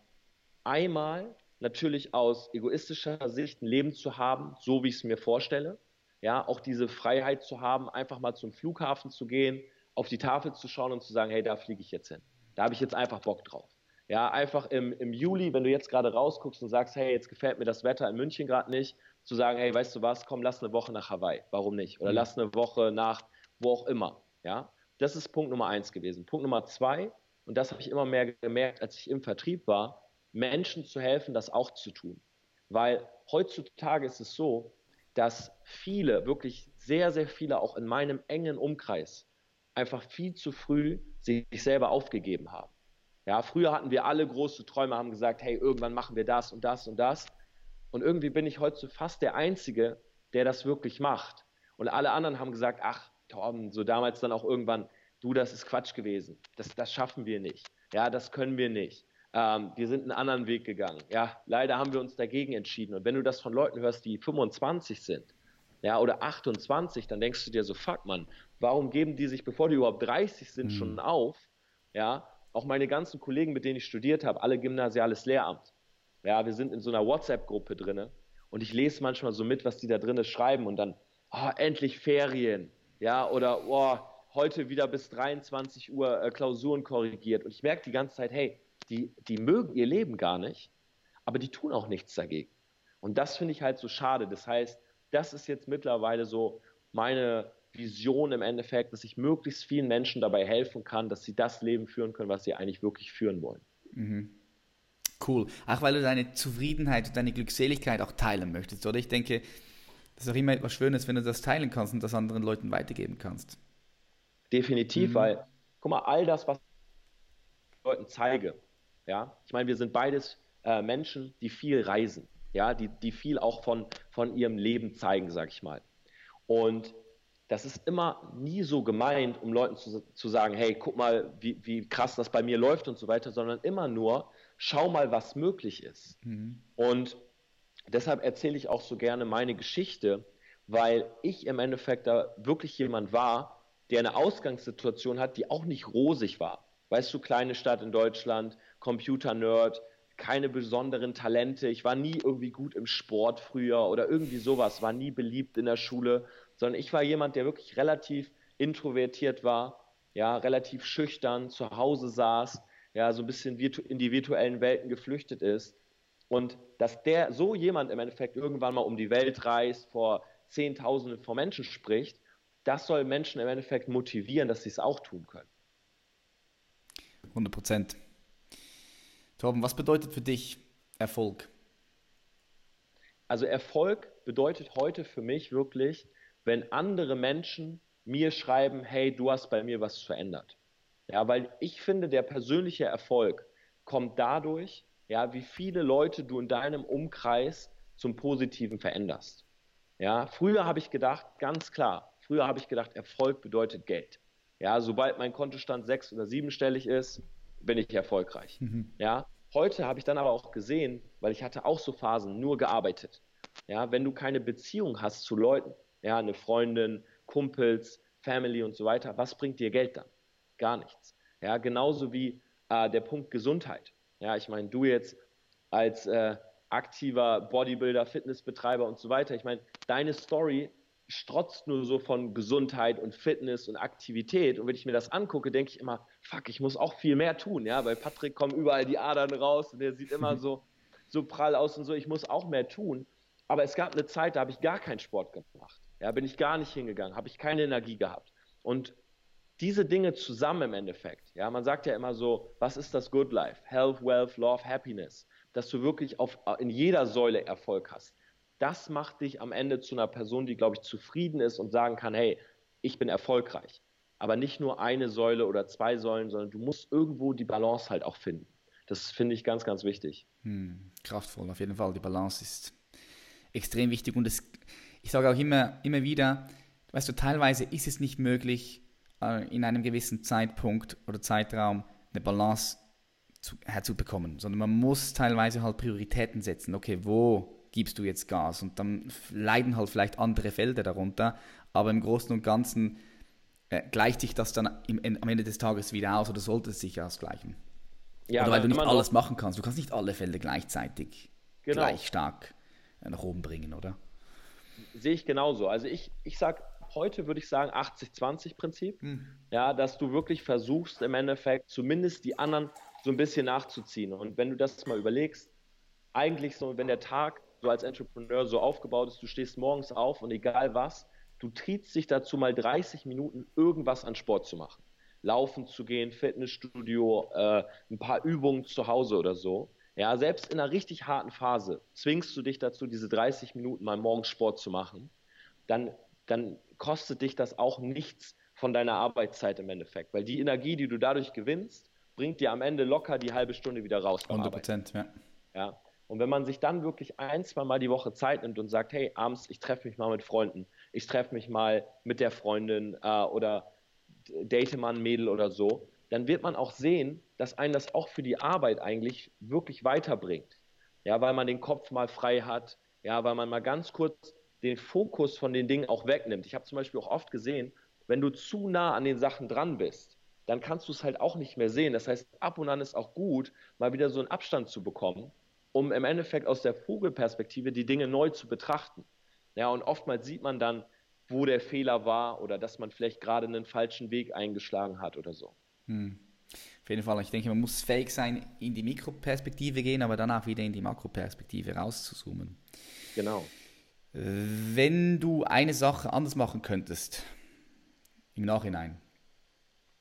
einmal natürlich aus egoistischer Sicht ein Leben zu haben, so wie ich es mir vorstelle. Ja, auch diese Freiheit zu haben, einfach mal zum Flughafen zu gehen, auf die Tafel zu schauen und zu sagen, hey, da fliege ich jetzt hin. Da habe ich jetzt einfach Bock drauf. Ja, einfach im, im Juli, wenn du jetzt gerade rausguckst und sagst, hey, jetzt gefällt mir das Wetter in München gerade nicht, zu sagen, hey, weißt du was, komm, lass eine Woche nach Hawaii. Warum nicht? Oder mhm. lass eine Woche nach wo auch immer. Ja, das ist Punkt Nummer eins gewesen. Punkt Nummer zwei, und das habe ich immer mehr gemerkt, als ich im Vertrieb war, Menschen zu helfen, das auch zu tun. Weil heutzutage ist es so, dass viele, wirklich sehr, sehr viele auch in meinem engen Umkreis einfach viel zu früh sich selber aufgegeben haben. Ja, früher hatten wir alle große Träume, haben gesagt, hey, irgendwann machen wir das und das und das. Und irgendwie bin ich heute fast der Einzige, der das wirklich macht. Und alle anderen haben gesagt, ach, Torben, so damals dann auch irgendwann, du, das ist Quatsch gewesen. Das, das schaffen wir nicht. Ja, das können wir nicht. Ähm, wir sind einen anderen Weg gegangen. Ja, leider haben wir uns dagegen entschieden. Und wenn du das von Leuten hörst, die 25 sind, ja, oder 28, dann denkst du dir so, fuck, Mann, warum geben die sich, bevor die überhaupt 30 sind, mhm. schon auf? Ja, auch meine ganzen Kollegen, mit denen ich studiert habe, alle gymnasiales Lehramt. Ja, wir sind in so einer WhatsApp-Gruppe drin und ich lese manchmal so mit, was die da drin schreiben und dann, oh, endlich Ferien, ja, oder oh, heute wieder bis 23 Uhr äh, Klausuren korrigiert. Und ich merke die ganze Zeit, hey, die, die mögen ihr Leben gar nicht, aber die tun auch nichts dagegen. Und das finde ich halt so schade. Das heißt, das ist jetzt mittlerweile so meine Vision im Endeffekt, dass ich möglichst vielen Menschen dabei helfen kann, dass sie das Leben führen können, was sie eigentlich wirklich führen wollen. Mhm. Cool. Auch weil du deine Zufriedenheit und deine Glückseligkeit auch teilen möchtest, oder? Ich denke, das ist auch immer etwas Schönes, wenn du das teilen kannst und das anderen Leuten weitergeben kannst. Definitiv, mhm. weil, guck mal, all das, was ich Leuten zeige, ja, ich meine, wir sind beides äh, Menschen, die viel reisen, ja, die, die viel auch von, von ihrem Leben zeigen, sag ich mal. Und das ist immer nie so gemeint, um Leuten zu, zu sagen, hey, guck mal, wie, wie krass das bei mir läuft und so weiter, sondern immer nur, schau mal, was möglich ist. Mhm. Und deshalb erzähle ich auch so gerne meine Geschichte, weil ich im Endeffekt da wirklich jemand war, der eine Ausgangssituation hat, die auch nicht rosig war. Weißt du, kleine Stadt in Deutschland, Computer-Nerd, keine besonderen Talente. Ich war nie irgendwie gut im Sport früher oder irgendwie sowas, war nie beliebt in der Schule, sondern ich war jemand, der wirklich relativ introvertiert war, ja, relativ schüchtern, zu Hause saß, ja, so ein bisschen in die virtuellen Welten geflüchtet ist. Und dass der so jemand im Endeffekt irgendwann mal um die Welt reist, vor Zehntausenden von Menschen spricht, das soll Menschen im Endeffekt motivieren, dass sie es auch tun können. 100 Prozent. Torben, was bedeutet für dich Erfolg? Also Erfolg bedeutet heute für mich wirklich, wenn andere Menschen mir schreiben, hey, du hast bei mir was verändert. Ja, weil ich finde, der persönliche Erfolg kommt dadurch, ja, wie viele Leute du in deinem Umkreis zum Positiven veränderst. Ja, früher habe ich gedacht, ganz klar, früher habe ich gedacht, Erfolg bedeutet Geld. Ja, sobald mein Kontostand sechs- oder siebenstellig ist, bin ich erfolgreich. Mhm. Ja, heute habe ich dann aber auch gesehen, weil ich hatte auch so Phasen, nur gearbeitet. Ja, wenn du keine Beziehung hast zu Leuten, ja, eine Freundin, Kumpels, Family und so weiter, was bringt dir Geld dann? Gar nichts. Ja, genauso wie äh, der Punkt Gesundheit. Ja, ich meine, du jetzt als äh, aktiver Bodybuilder, Fitnessbetreiber und so weiter, ich meine, deine Story strotzt nur so von Gesundheit und Fitness und Aktivität. Und wenn ich mir das angucke, denke ich immer, fuck, ich muss auch viel mehr tun. Ja, bei Patrick kommen überall die Adern raus und der sieht immer so, so prall aus und so. Ich muss auch mehr tun. Aber es gab eine Zeit, da habe ich gar keinen Sport gemacht. Ja, bin ich gar nicht hingegangen, habe ich keine Energie gehabt. Und diese Dinge zusammen im Endeffekt, ja, man sagt ja immer so, was ist das Good Life? Health, Wealth, Love, Happiness. Dass du wirklich auf, in jeder Säule Erfolg hast das macht dich am Ende zu einer Person, die, glaube ich, zufrieden ist und sagen kann, hey, ich bin erfolgreich. Aber nicht nur eine Säule oder zwei Säulen, sondern du musst irgendwo die Balance halt auch finden. Das finde ich ganz, ganz wichtig. Hm, kraftvoll, auf jeden Fall. Die Balance ist extrem wichtig. Und es, ich sage auch immer, immer wieder, weißt du, teilweise ist es nicht möglich, äh, in einem gewissen Zeitpunkt oder Zeitraum eine Balance zu, herzubekommen, sondern man muss teilweise halt Prioritäten setzen. Okay, wo gibst du jetzt Gas. Und dann leiden halt vielleicht andere Felder darunter, aber im Großen und Ganzen äh, gleicht sich das dann im, am Ende des Tages wieder aus oder sollte es sich ausgleichen. Ja, oder weil du nicht alles machen kannst. Du kannst nicht alle Felder gleichzeitig genau. gleich stark äh, nach oben bringen, oder? Sehe ich genauso. Also ich, ich sage, heute würde ich sagen 80-20-Prinzip. Hm. Ja, dass du wirklich versuchst, im Endeffekt zumindest die anderen so ein bisschen nachzuziehen. Und wenn du das mal überlegst, eigentlich so, wenn der Tag so als Entrepreneur so aufgebaut ist, du stehst morgens auf und egal was, du triebst dich dazu, mal 30 Minuten irgendwas an Sport zu machen. Laufen zu gehen, Fitnessstudio, äh, ein paar Übungen zu Hause oder so. Ja, selbst in einer richtig harten Phase zwingst du dich dazu, diese 30 Minuten mal morgens Sport zu machen. Dann, dann kostet dich das auch nichts von deiner Arbeitszeit im Endeffekt, weil die Energie, die du dadurch gewinnst, bringt dir am Ende locker die halbe Stunde wieder raus. 100 Prozent, ja. ja. Und wenn man sich dann wirklich ein, zwei Mal die Woche Zeit nimmt und sagt, hey, abends, ich treffe mich mal mit Freunden, ich treffe mich mal mit der Freundin äh, oder date mal ein Mädel oder so, dann wird man auch sehen, dass einen das auch für die Arbeit eigentlich wirklich weiterbringt. Ja, weil man den Kopf mal frei hat, ja, weil man mal ganz kurz den Fokus von den Dingen auch wegnimmt. Ich habe zum Beispiel auch oft gesehen, wenn du zu nah an den Sachen dran bist, dann kannst du es halt auch nicht mehr sehen. Das heißt, ab und an ist auch gut, mal wieder so einen Abstand zu bekommen um im Endeffekt aus der Vogelperspektive die Dinge neu zu betrachten. Ja, und oftmals sieht man dann, wo der Fehler war oder dass man vielleicht gerade einen falschen Weg eingeschlagen hat oder so. Hm. Auf jeden Fall, ich denke, man muss fähig sein, in die Mikroperspektive gehen, aber danach wieder in die Makroperspektive rauszuzoomen. Genau. Wenn du eine Sache anders machen könntest, im Nachhinein,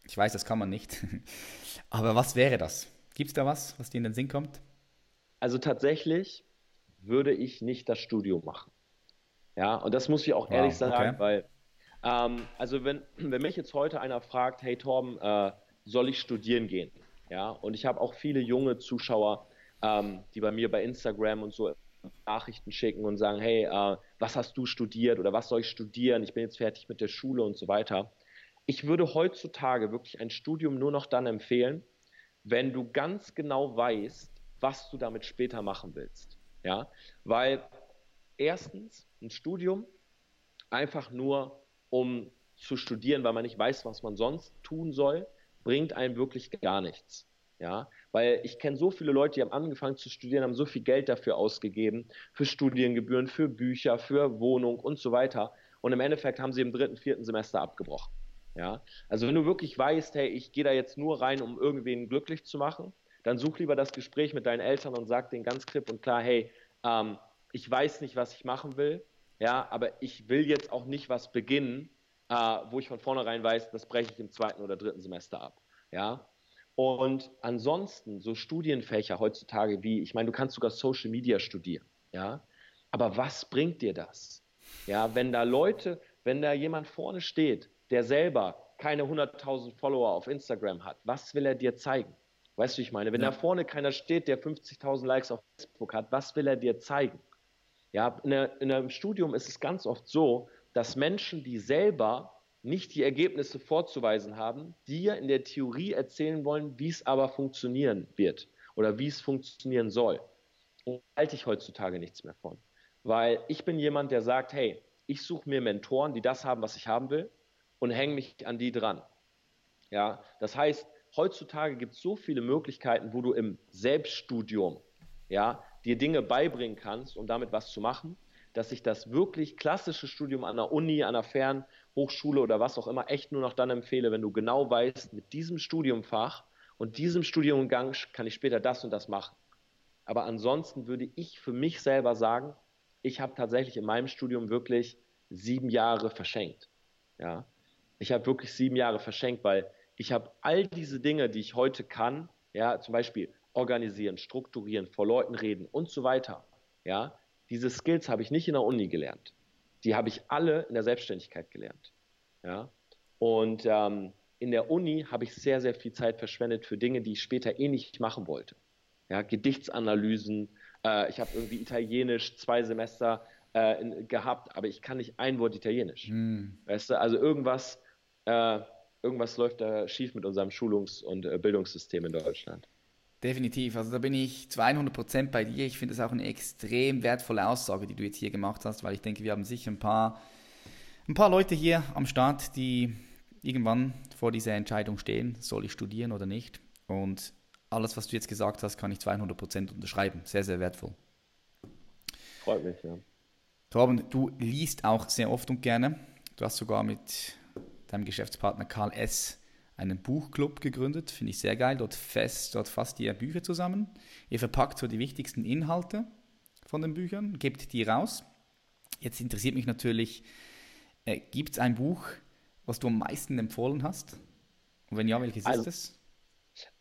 ich weiß, das kann man nicht, aber was wäre das? Gibt es da was, was dir in den Sinn kommt? Also tatsächlich würde ich nicht das Studium machen. Ja, und das muss ich auch wow, ehrlich sagen, okay. weil, ähm, also wenn, wenn mich jetzt heute einer fragt, hey Torben, äh, soll ich studieren gehen? Ja, und ich habe auch viele junge Zuschauer, ähm, die bei mir bei Instagram und so Nachrichten schicken und sagen, hey, äh, was hast du studiert oder was soll ich studieren? Ich bin jetzt fertig mit der Schule und so weiter. Ich würde heutzutage wirklich ein Studium nur noch dann empfehlen, wenn du ganz genau weißt, was du damit später machen willst. Ja, weil erstens ein Studium einfach nur um zu studieren, weil man nicht weiß, was man sonst tun soll, bringt einem wirklich gar nichts. Ja, weil ich kenne so viele Leute, die haben angefangen zu studieren, haben so viel Geld dafür ausgegeben, für Studiengebühren, für Bücher, für Wohnung und so weiter. Und im Endeffekt haben sie im dritten, vierten Semester abgebrochen. Ja, also wenn du wirklich weißt, hey, ich gehe da jetzt nur rein, um irgendwen glücklich zu machen, dann such lieber das Gespräch mit deinen Eltern und sag denen ganz klipp und klar, hey, ähm, ich weiß nicht, was ich machen will, ja, aber ich will jetzt auch nicht was beginnen, äh, wo ich von vornherein weiß, das breche ich im zweiten oder dritten Semester ab. Ja. Und ansonsten so Studienfächer heutzutage wie, ich meine, du kannst sogar Social Media studieren, ja. Aber was bringt dir das? Ja, wenn da Leute, wenn da jemand vorne steht, der selber keine 100.000 Follower auf Instagram hat, was will er dir zeigen? Weißt du, ich meine, wenn ja. da vorne keiner steht, der 50.000 Likes auf Facebook hat, was will er dir zeigen? Ja, in, der, in einem Studium ist es ganz oft so, dass Menschen, die selber nicht die Ergebnisse vorzuweisen haben, dir in der Theorie erzählen wollen, wie es aber funktionieren wird oder wie es funktionieren soll. Und halte ich heutzutage nichts mehr von. Weil ich bin jemand, der sagt, hey, ich suche mir Mentoren, die das haben, was ich haben will und hänge mich an die dran. Ja, das heißt, heutzutage gibt es so viele Möglichkeiten, wo du im Selbststudium ja, dir Dinge beibringen kannst, um damit was zu machen, dass ich das wirklich klassische Studium an der Uni, an der Fernhochschule oder was auch immer echt nur noch dann empfehle, wenn du genau weißt, mit diesem Studiumfach und diesem Studiumgang kann ich später das und das machen. Aber ansonsten würde ich für mich selber sagen, ich habe tatsächlich in meinem Studium wirklich sieben Jahre verschenkt. Ja, ich habe wirklich sieben Jahre verschenkt, weil ich habe all diese Dinge, die ich heute kann, ja, zum Beispiel organisieren, strukturieren, vor Leuten reden und so weiter, ja, diese Skills habe ich nicht in der Uni gelernt. Die habe ich alle in der Selbstständigkeit gelernt. Ja? Und ähm, in der Uni habe ich sehr, sehr viel Zeit verschwendet für Dinge, die ich später eh nicht machen wollte. Ja, Gedichtsanalysen, äh, ich habe irgendwie Italienisch zwei Semester äh, gehabt, aber ich kann nicht ein Wort Italienisch. Mm. Weißt du, also irgendwas, äh, irgendwas läuft da schief mit unserem Schulungs- und äh, Bildungssystem in Deutschland. Definitiv, also da bin ich 200% bei dir. Ich finde es auch eine extrem wertvolle Aussage, die du jetzt hier gemacht hast, weil ich denke, wir haben sicher ein paar, ein paar Leute hier am Start, die irgendwann vor dieser Entscheidung stehen, soll ich studieren oder nicht. Und alles, was du jetzt gesagt hast, kann ich 200% unterschreiben. Sehr, sehr wertvoll. Freut mich, ja. Torben, du liest auch sehr oft und gerne. Du hast sogar mit deinem Geschäftspartner Karl S einen Buchclub gegründet, finde ich sehr geil. Dort, fest, dort fasst ihr Bücher zusammen. Ihr verpackt so die wichtigsten Inhalte von den Büchern, gebt die raus. Jetzt interessiert mich natürlich, äh, gibt es ein Buch, was du am meisten empfohlen hast? Und wenn ja, welches also, ist es?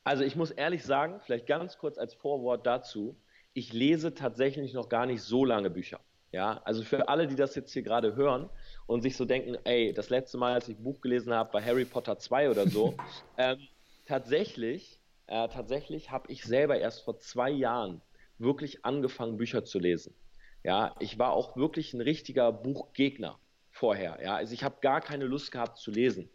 Also ich muss ehrlich sagen, vielleicht ganz kurz als Vorwort dazu, ich lese tatsächlich noch gar nicht so lange Bücher. Ja, also für alle, die das jetzt hier gerade hören, und sich so denken, ey, das letzte Mal, als ich ein Buch gelesen habe, bei Harry Potter 2 oder so, ähm, tatsächlich, äh, tatsächlich habe ich selber erst vor zwei Jahren wirklich angefangen, Bücher zu lesen. Ja, ich war auch wirklich ein richtiger Buchgegner vorher. Ja, also ich habe gar keine Lust gehabt zu lesen.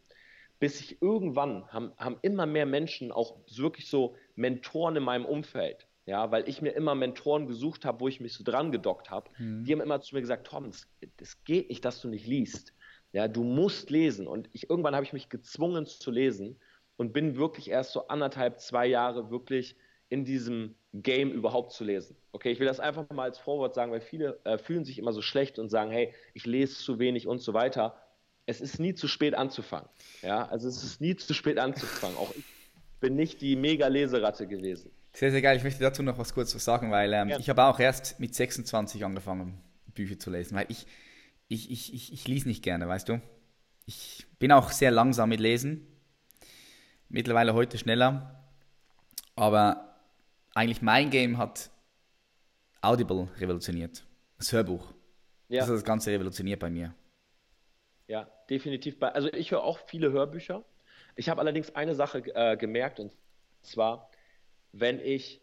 Bis ich irgendwann haben, haben immer mehr Menschen, auch wirklich so Mentoren in meinem Umfeld, ja, weil ich mir immer Mentoren gesucht habe, wo ich mich so dran gedockt habe. Mhm. Die haben immer zu mir gesagt, Tom, es geht nicht, dass du nicht liest. Ja, du musst lesen. Und ich, irgendwann habe ich mich gezwungen zu lesen und bin wirklich erst so anderthalb, zwei Jahre wirklich in diesem Game überhaupt zu lesen. Okay, ich will das einfach mal als Vorwort sagen, weil viele äh, fühlen sich immer so schlecht und sagen, hey, ich lese zu wenig und so weiter. Es ist nie zu spät anzufangen. Ja, also es ist nie zu spät anzufangen. Auch ich bin nicht die mega Leseratte gewesen. Sehr, sehr geil. Ich möchte dazu noch was kurz sagen, weil ähm, ja. ich habe auch erst mit 26 angefangen, Bücher zu lesen, weil ich, ich, ich, ich, ich lese nicht gerne, weißt du. Ich bin auch sehr langsam mit Lesen. Mittlerweile heute schneller. Aber eigentlich mein Game hat Audible revolutioniert. Das Hörbuch. Ja. Das hat das Ganze revolutioniert bei mir. Ja, definitiv. Bei, also ich höre auch viele Hörbücher. Ich habe allerdings eine Sache äh, gemerkt und zwar, wenn ich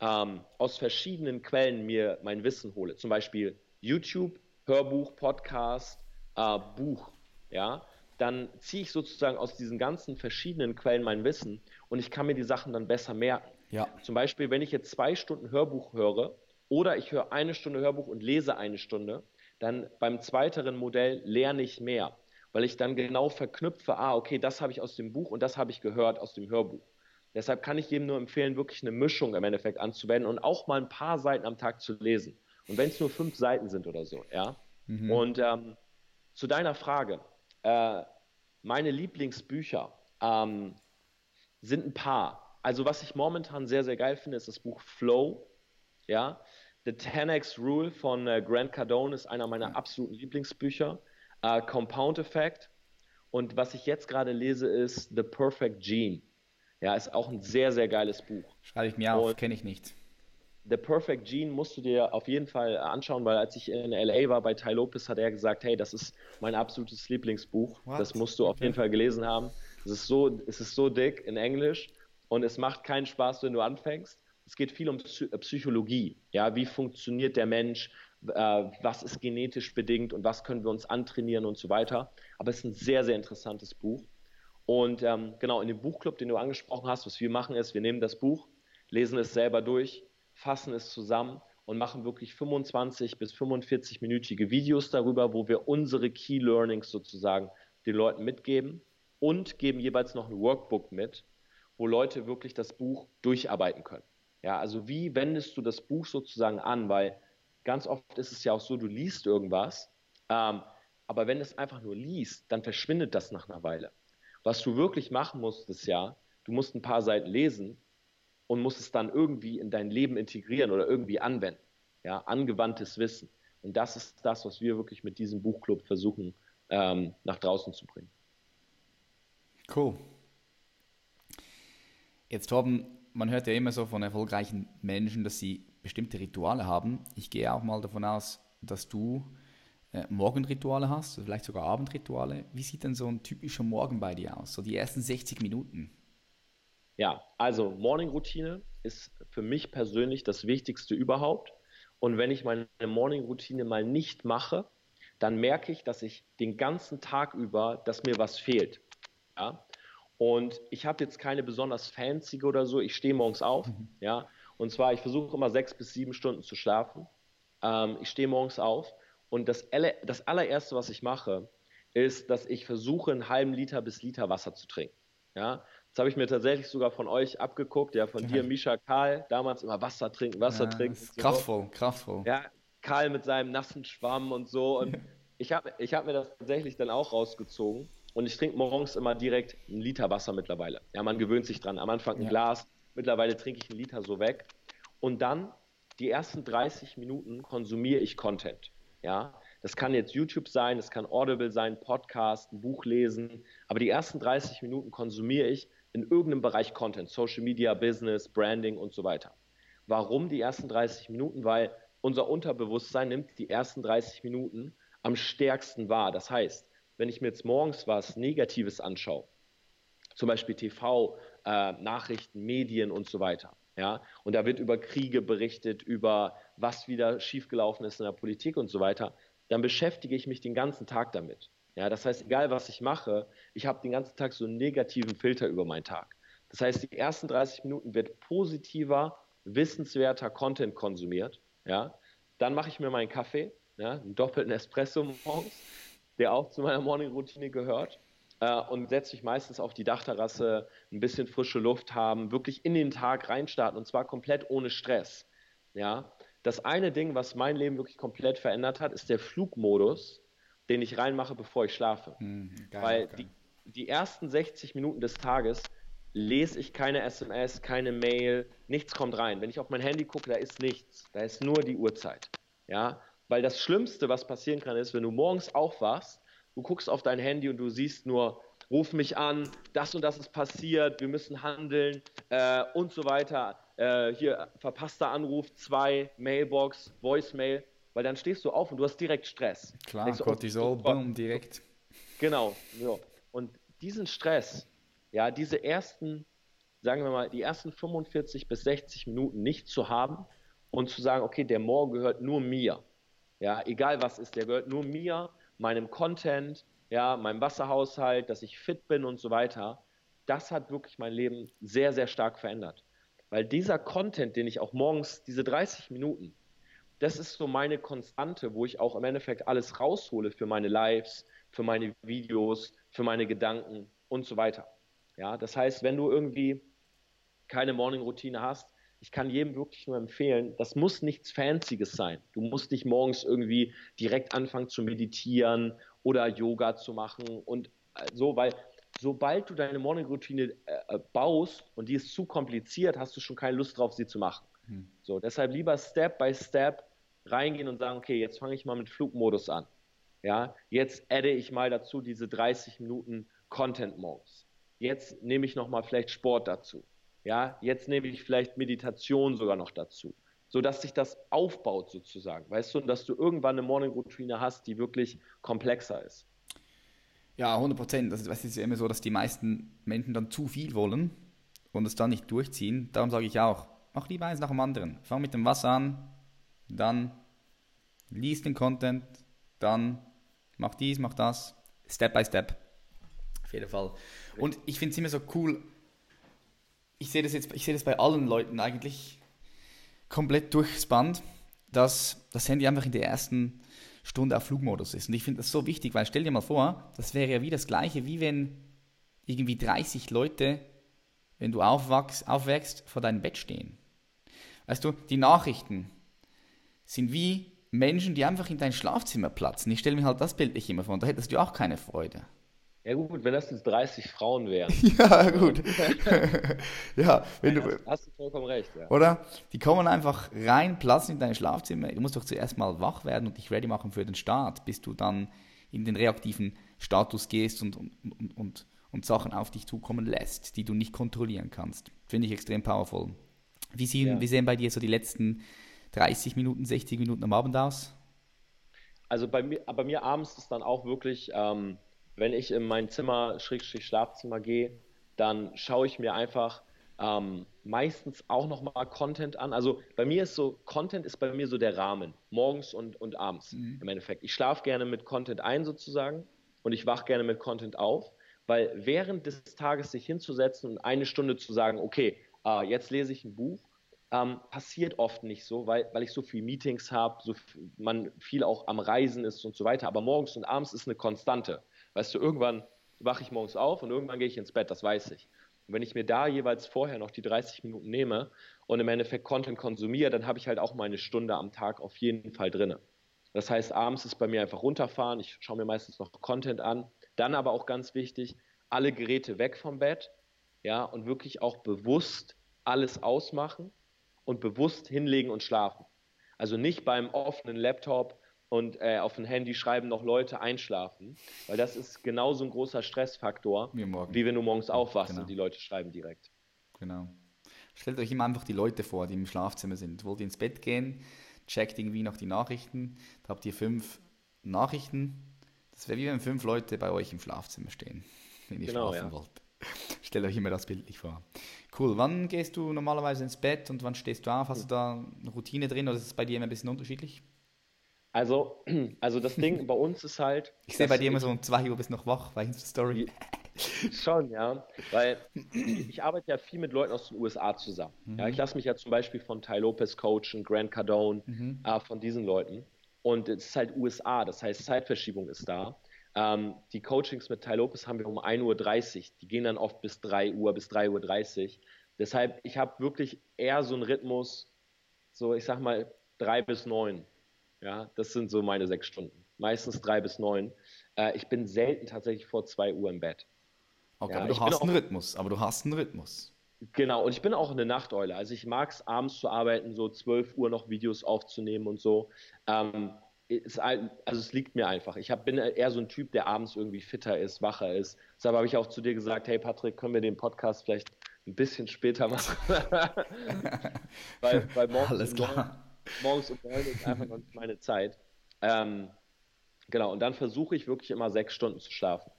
ähm, aus verschiedenen Quellen mir mein Wissen hole, zum Beispiel YouTube, Hörbuch, Podcast, äh, Buch, ja, dann ziehe ich sozusagen aus diesen ganzen verschiedenen Quellen mein Wissen und ich kann mir die Sachen dann besser merken. Ja. Zum Beispiel, wenn ich jetzt zwei Stunden Hörbuch höre oder ich höre eine Stunde Hörbuch und lese eine Stunde, dann beim zweiteren Modell lerne ich mehr, weil ich dann genau verknüpfe, ah, okay, das habe ich aus dem Buch und das habe ich gehört aus dem Hörbuch. Deshalb kann ich jedem nur empfehlen, wirklich eine Mischung im Endeffekt anzuwenden und auch mal ein paar Seiten am Tag zu lesen. Und wenn es nur fünf Seiten sind oder so, ja. Mhm. Und ähm, zu deiner Frage, äh, meine Lieblingsbücher ähm, sind ein paar. Also was ich momentan sehr, sehr geil finde, ist das Buch Flow. Ja, The 10x Rule von äh, Grant Cardone ist einer meiner absoluten Lieblingsbücher. Äh, Compound Effect. Und was ich jetzt gerade lese, ist The Perfect Gene. Ja, ist auch ein sehr, sehr geiles Buch. Schreibe ich mir auf, kenne ich nicht. The Perfect Gene musst du dir auf jeden Fall anschauen, weil als ich in LA war bei Ty Lopez, hat er gesagt, hey, das ist mein absolutes Lieblingsbuch. What? Das musst du auf okay. jeden Fall gelesen haben. Es ist, so, es ist so dick in Englisch und es macht keinen Spaß, wenn du anfängst. Es geht viel um Psychologie. Ja, wie funktioniert der Mensch? Äh, was ist genetisch bedingt und was können wir uns antrainieren und so weiter. Aber es ist ein sehr, sehr interessantes Buch. Und ähm, genau, in dem Buchclub, den du angesprochen hast, was wir machen ist, wir nehmen das Buch, lesen es selber durch, fassen es zusammen und machen wirklich 25 bis 45 minütige Videos darüber, wo wir unsere Key Learnings sozusagen den Leuten mitgeben und geben jeweils noch ein Workbook mit, wo Leute wirklich das Buch durcharbeiten können. Ja, also wie wendest du das Buch sozusagen an? Weil ganz oft ist es ja auch so, du liest irgendwas, ähm, aber wenn es einfach nur liest, dann verschwindet das nach einer Weile. Was du wirklich machen musst, ist ja, du musst ein paar Seiten lesen und musst es dann irgendwie in dein Leben integrieren oder irgendwie anwenden. Ja, angewandtes Wissen. Und das ist das, was wir wirklich mit diesem Buchclub versuchen, ähm, nach draußen zu bringen. Cool. Jetzt, Torben, man hört ja immer so von erfolgreichen Menschen, dass sie bestimmte Rituale haben. Ich gehe auch mal davon aus, dass du äh, Morgenrituale hast, vielleicht sogar Abendrituale. Wie sieht denn so ein typischer Morgen bei dir aus? So die ersten 60 Minuten? Ja, also Morning-Routine ist für mich persönlich das Wichtigste überhaupt. Und wenn ich meine Morning-Routine mal nicht mache, dann merke ich, dass ich den ganzen Tag über, dass mir was fehlt. Ja? Und ich habe jetzt keine besonders fancy oder so. Ich stehe morgens auf, mhm. ja. Und zwar, ich versuche immer sechs bis sieben Stunden zu schlafen. Ähm, ich stehe morgens auf und das, das allererste, was ich mache, ist, dass ich versuche, einen halben Liter bis Liter Wasser zu trinken. Ja, das habe ich mir tatsächlich sogar von euch abgeguckt, ja, von ja. dir, Misha Karl, damals immer Wasser trinken, Wasser ja, trinken. So. Kraftvoll, kraftvoll. Ja, Karl mit seinem nassen Schwamm und so. Und ich habe ich hab mir das tatsächlich dann auch rausgezogen. Und ich trinke morgens immer direkt einen Liter Wasser mittlerweile. Ja, man gewöhnt sich dran. Am Anfang ein ja. Glas, mittlerweile trinke ich einen Liter so weg. Und dann die ersten 30 Minuten konsumiere ich Content. Ja, das kann jetzt YouTube sein, das kann Audible sein, Podcast, ein Buch lesen. Aber die ersten 30 Minuten konsumiere ich in irgendeinem Bereich Content, Social Media, Business, Branding und so weiter. Warum die ersten 30 Minuten? Weil unser Unterbewusstsein nimmt die ersten 30 Minuten am stärksten wahr. Das heißt, wenn ich mir jetzt morgens was Negatives anschaue, zum Beispiel TV, äh, Nachrichten, Medien und so weiter, ja, und da wird über Kriege berichtet, über was wieder schiefgelaufen ist in der Politik und so weiter, dann beschäftige ich mich den ganzen Tag damit. Ja, das heißt, egal was ich mache, ich habe den ganzen Tag so einen negativen Filter über meinen Tag. Das heißt, die ersten 30 Minuten wird positiver, wissenswerter Content konsumiert. Ja, dann mache ich mir meinen Kaffee, ja, einen doppelten Espresso morgens, der auch zu meiner Morning-Routine gehört. Äh, und setze mich meistens auf die Dachterrasse, ein bisschen frische Luft haben, wirklich in den Tag reinstarten und zwar komplett ohne Stress. Ja, das eine Ding, was mein Leben wirklich komplett verändert hat, ist der Flugmodus den ich reinmache, bevor ich schlafe. Mhm, geil, Weil geil. Die, die ersten 60 Minuten des Tages lese ich keine SMS, keine Mail, nichts kommt rein. Wenn ich auf mein Handy gucke, da ist nichts. Da ist nur die Uhrzeit. Ja, weil das Schlimmste, was passieren kann, ist, wenn du morgens aufwachst, du guckst auf dein Handy und du siehst nur, ruf mich an, das und das ist passiert, wir müssen handeln äh, und so weiter. Äh, hier verpasster Anruf, zwei, Mailbox, Voicemail weil dann stehst du auf und du hast direkt Stress. Klar, du, Cortisol, oh, boom, direkt. Genau, so. Und diesen Stress, ja, diese ersten, sagen wir mal, die ersten 45 bis 60 Minuten nicht zu haben und zu sagen, okay, der Morgen gehört nur mir. Ja, egal was ist, der gehört nur mir, meinem Content, ja, meinem Wasserhaushalt, dass ich fit bin und so weiter. Das hat wirklich mein Leben sehr, sehr stark verändert. Weil dieser Content, den ich auch morgens, diese 30 Minuten, das ist so meine Konstante, wo ich auch im Endeffekt alles raushole für meine Lives, für meine Videos, für meine Gedanken und so weiter. Ja, das heißt, wenn du irgendwie keine Morning-Routine hast, ich kann jedem wirklich nur empfehlen, das muss nichts Fancyes sein. Du musst nicht morgens irgendwie direkt anfangen zu meditieren oder Yoga zu machen und so, weil sobald du deine Morning-Routine äh, äh, baust und die ist zu kompliziert, hast du schon keine Lust drauf, sie zu machen. Hm. So, deshalb lieber Step by Step reingehen und sagen, okay, jetzt fange ich mal mit Flugmodus an. Ja, jetzt adde ich mal dazu diese 30 Minuten Content morgens. Jetzt nehme ich noch mal vielleicht Sport dazu. Ja, jetzt nehme ich vielleicht Meditation sogar noch dazu, so dass sich das aufbaut sozusagen, weißt du, und dass du irgendwann eine Morning Routine hast, die wirklich komplexer ist. Ja, 100 Prozent. Also, es ist ja immer so, dass die meisten Menschen dann zu viel wollen und es dann nicht durchziehen. Darum sage ich auch, mach lieber eins nach dem anderen. Fang mit dem Wasser an, dann lies den Content, dann mach dies, mach das, Step by Step. Auf jeden Fall. Und ich finde es immer so cool, ich sehe das jetzt, ich sehe das bei allen Leuten eigentlich komplett durchs Band, dass das Handy einfach in der ersten Stunde auf Flugmodus ist. Und ich finde das so wichtig, weil stell dir mal vor, das wäre ja wie das gleiche, wie wenn irgendwie 30 Leute, wenn du aufwachst, aufwächst, vor deinem Bett stehen. Weißt du, die Nachrichten sind wie Menschen, die einfach in dein Schlafzimmer platzen. Ich stelle mir halt das Bild nicht immer vor, und da hättest du auch keine Freude. Ja gut, wenn das jetzt 30 Frauen wären. ja, gut. ja, wenn du... Hast, hast, du vollkommen recht, ja. Oder? Die kommen einfach rein, platzen in dein Schlafzimmer. Du musst doch zuerst mal wach werden und dich ready machen für den Start, bis du dann in den reaktiven Status gehst und, und, und, und, und Sachen auf dich zukommen lässt, die du nicht kontrollieren kannst. Finde ich extrem powerful. Wie sehen, ja. wie sehen bei dir so die letzten 30 Minuten, 60 Minuten am Abend aus? Also bei mir, bei mir abends ist dann auch wirklich... Ähm, wenn ich in mein Zimmer, Schrägstrich Schlafzimmer gehe, dann schaue ich mir einfach ähm, meistens auch nochmal Content an. Also bei mir ist so, Content ist bei mir so der Rahmen, morgens und, und abends mhm. im Endeffekt. Ich schlafe gerne mit Content ein sozusagen und ich wache gerne mit Content auf, weil während des Tages sich hinzusetzen und eine Stunde zu sagen, okay, äh, jetzt lese ich ein Buch, ähm, passiert oft nicht so, weil, weil ich so viele Meetings habe, so man viel auch am Reisen ist und so weiter. Aber morgens und abends ist eine Konstante. Weißt du, irgendwann wache ich morgens auf und irgendwann gehe ich ins Bett, das weiß ich. Und wenn ich mir da jeweils vorher noch die 30 Minuten nehme und im Endeffekt Content konsumiere, dann habe ich halt auch meine Stunde am Tag auf jeden Fall drin. Das heißt, abends ist bei mir einfach runterfahren, ich schaue mir meistens noch Content an, dann aber auch ganz wichtig, alle Geräte weg vom Bett, ja, und wirklich auch bewusst alles ausmachen und bewusst hinlegen und schlafen. Also nicht beim offenen Laptop und äh, auf dem Handy schreiben noch Leute einschlafen, weil das ist genauso ein großer Stressfaktor, wie wenn du morgens aufwachst genau. und die Leute schreiben direkt. Genau. Stellt euch immer einfach die Leute vor, die im Schlafzimmer sind. Wollt ihr ins Bett gehen, checkt irgendwie noch die Nachrichten, da habt ihr fünf Nachrichten. Das wäre wie wenn fünf Leute bei euch im Schlafzimmer stehen, wenn ihr genau, schlafen ja. wollt. Stellt euch immer das bildlich vor. Cool. Wann gehst du normalerweise ins Bett und wann stehst du auf? Hast du da eine Routine drin oder ist es bei dir immer ein bisschen unterschiedlich? Also, also das Ding bei uns ist halt. Ich sehe bei dir immer so um 2 Uhr bist noch wach, war Story. Schon, ja. Weil ich arbeite ja viel mit Leuten aus den USA zusammen. Mhm. Ja, ich lasse mich ja zum Beispiel von Ty Lopez coachen, Grant Cardone, mhm. äh, von diesen Leuten. Und es ist halt USA, das heißt Zeitverschiebung ist da. Ähm, die Coachings mit Ty Lopez haben wir um 1.30 Uhr. Die gehen dann oft bis 3 Uhr, bis 3.30 Uhr. Deshalb, ich habe wirklich eher so einen Rhythmus, so ich sag mal 3 bis 9. Ja, das sind so meine sechs Stunden. Meistens drei bis neun. Äh, ich bin selten tatsächlich vor zwei Uhr im Bett. Okay, ja, aber du hast einen Rhythmus. Aber du hast einen Rhythmus. Genau, und ich bin auch eine Nachteule. Also ich mag es abends zu arbeiten, so 12 Uhr noch Videos aufzunehmen und so. Ähm, ist, also es liegt mir einfach. Ich hab, bin eher so ein Typ, der abends irgendwie fitter ist, wacher ist. Deshalb habe ich auch zu dir gesagt, hey Patrick, können wir den Podcast vielleicht ein bisschen später machen? weil, weil morgens Alles klar morgens um neun ist einfach noch nicht meine Zeit. Ähm, genau, und dann versuche ich wirklich immer sechs Stunden zu schlafen.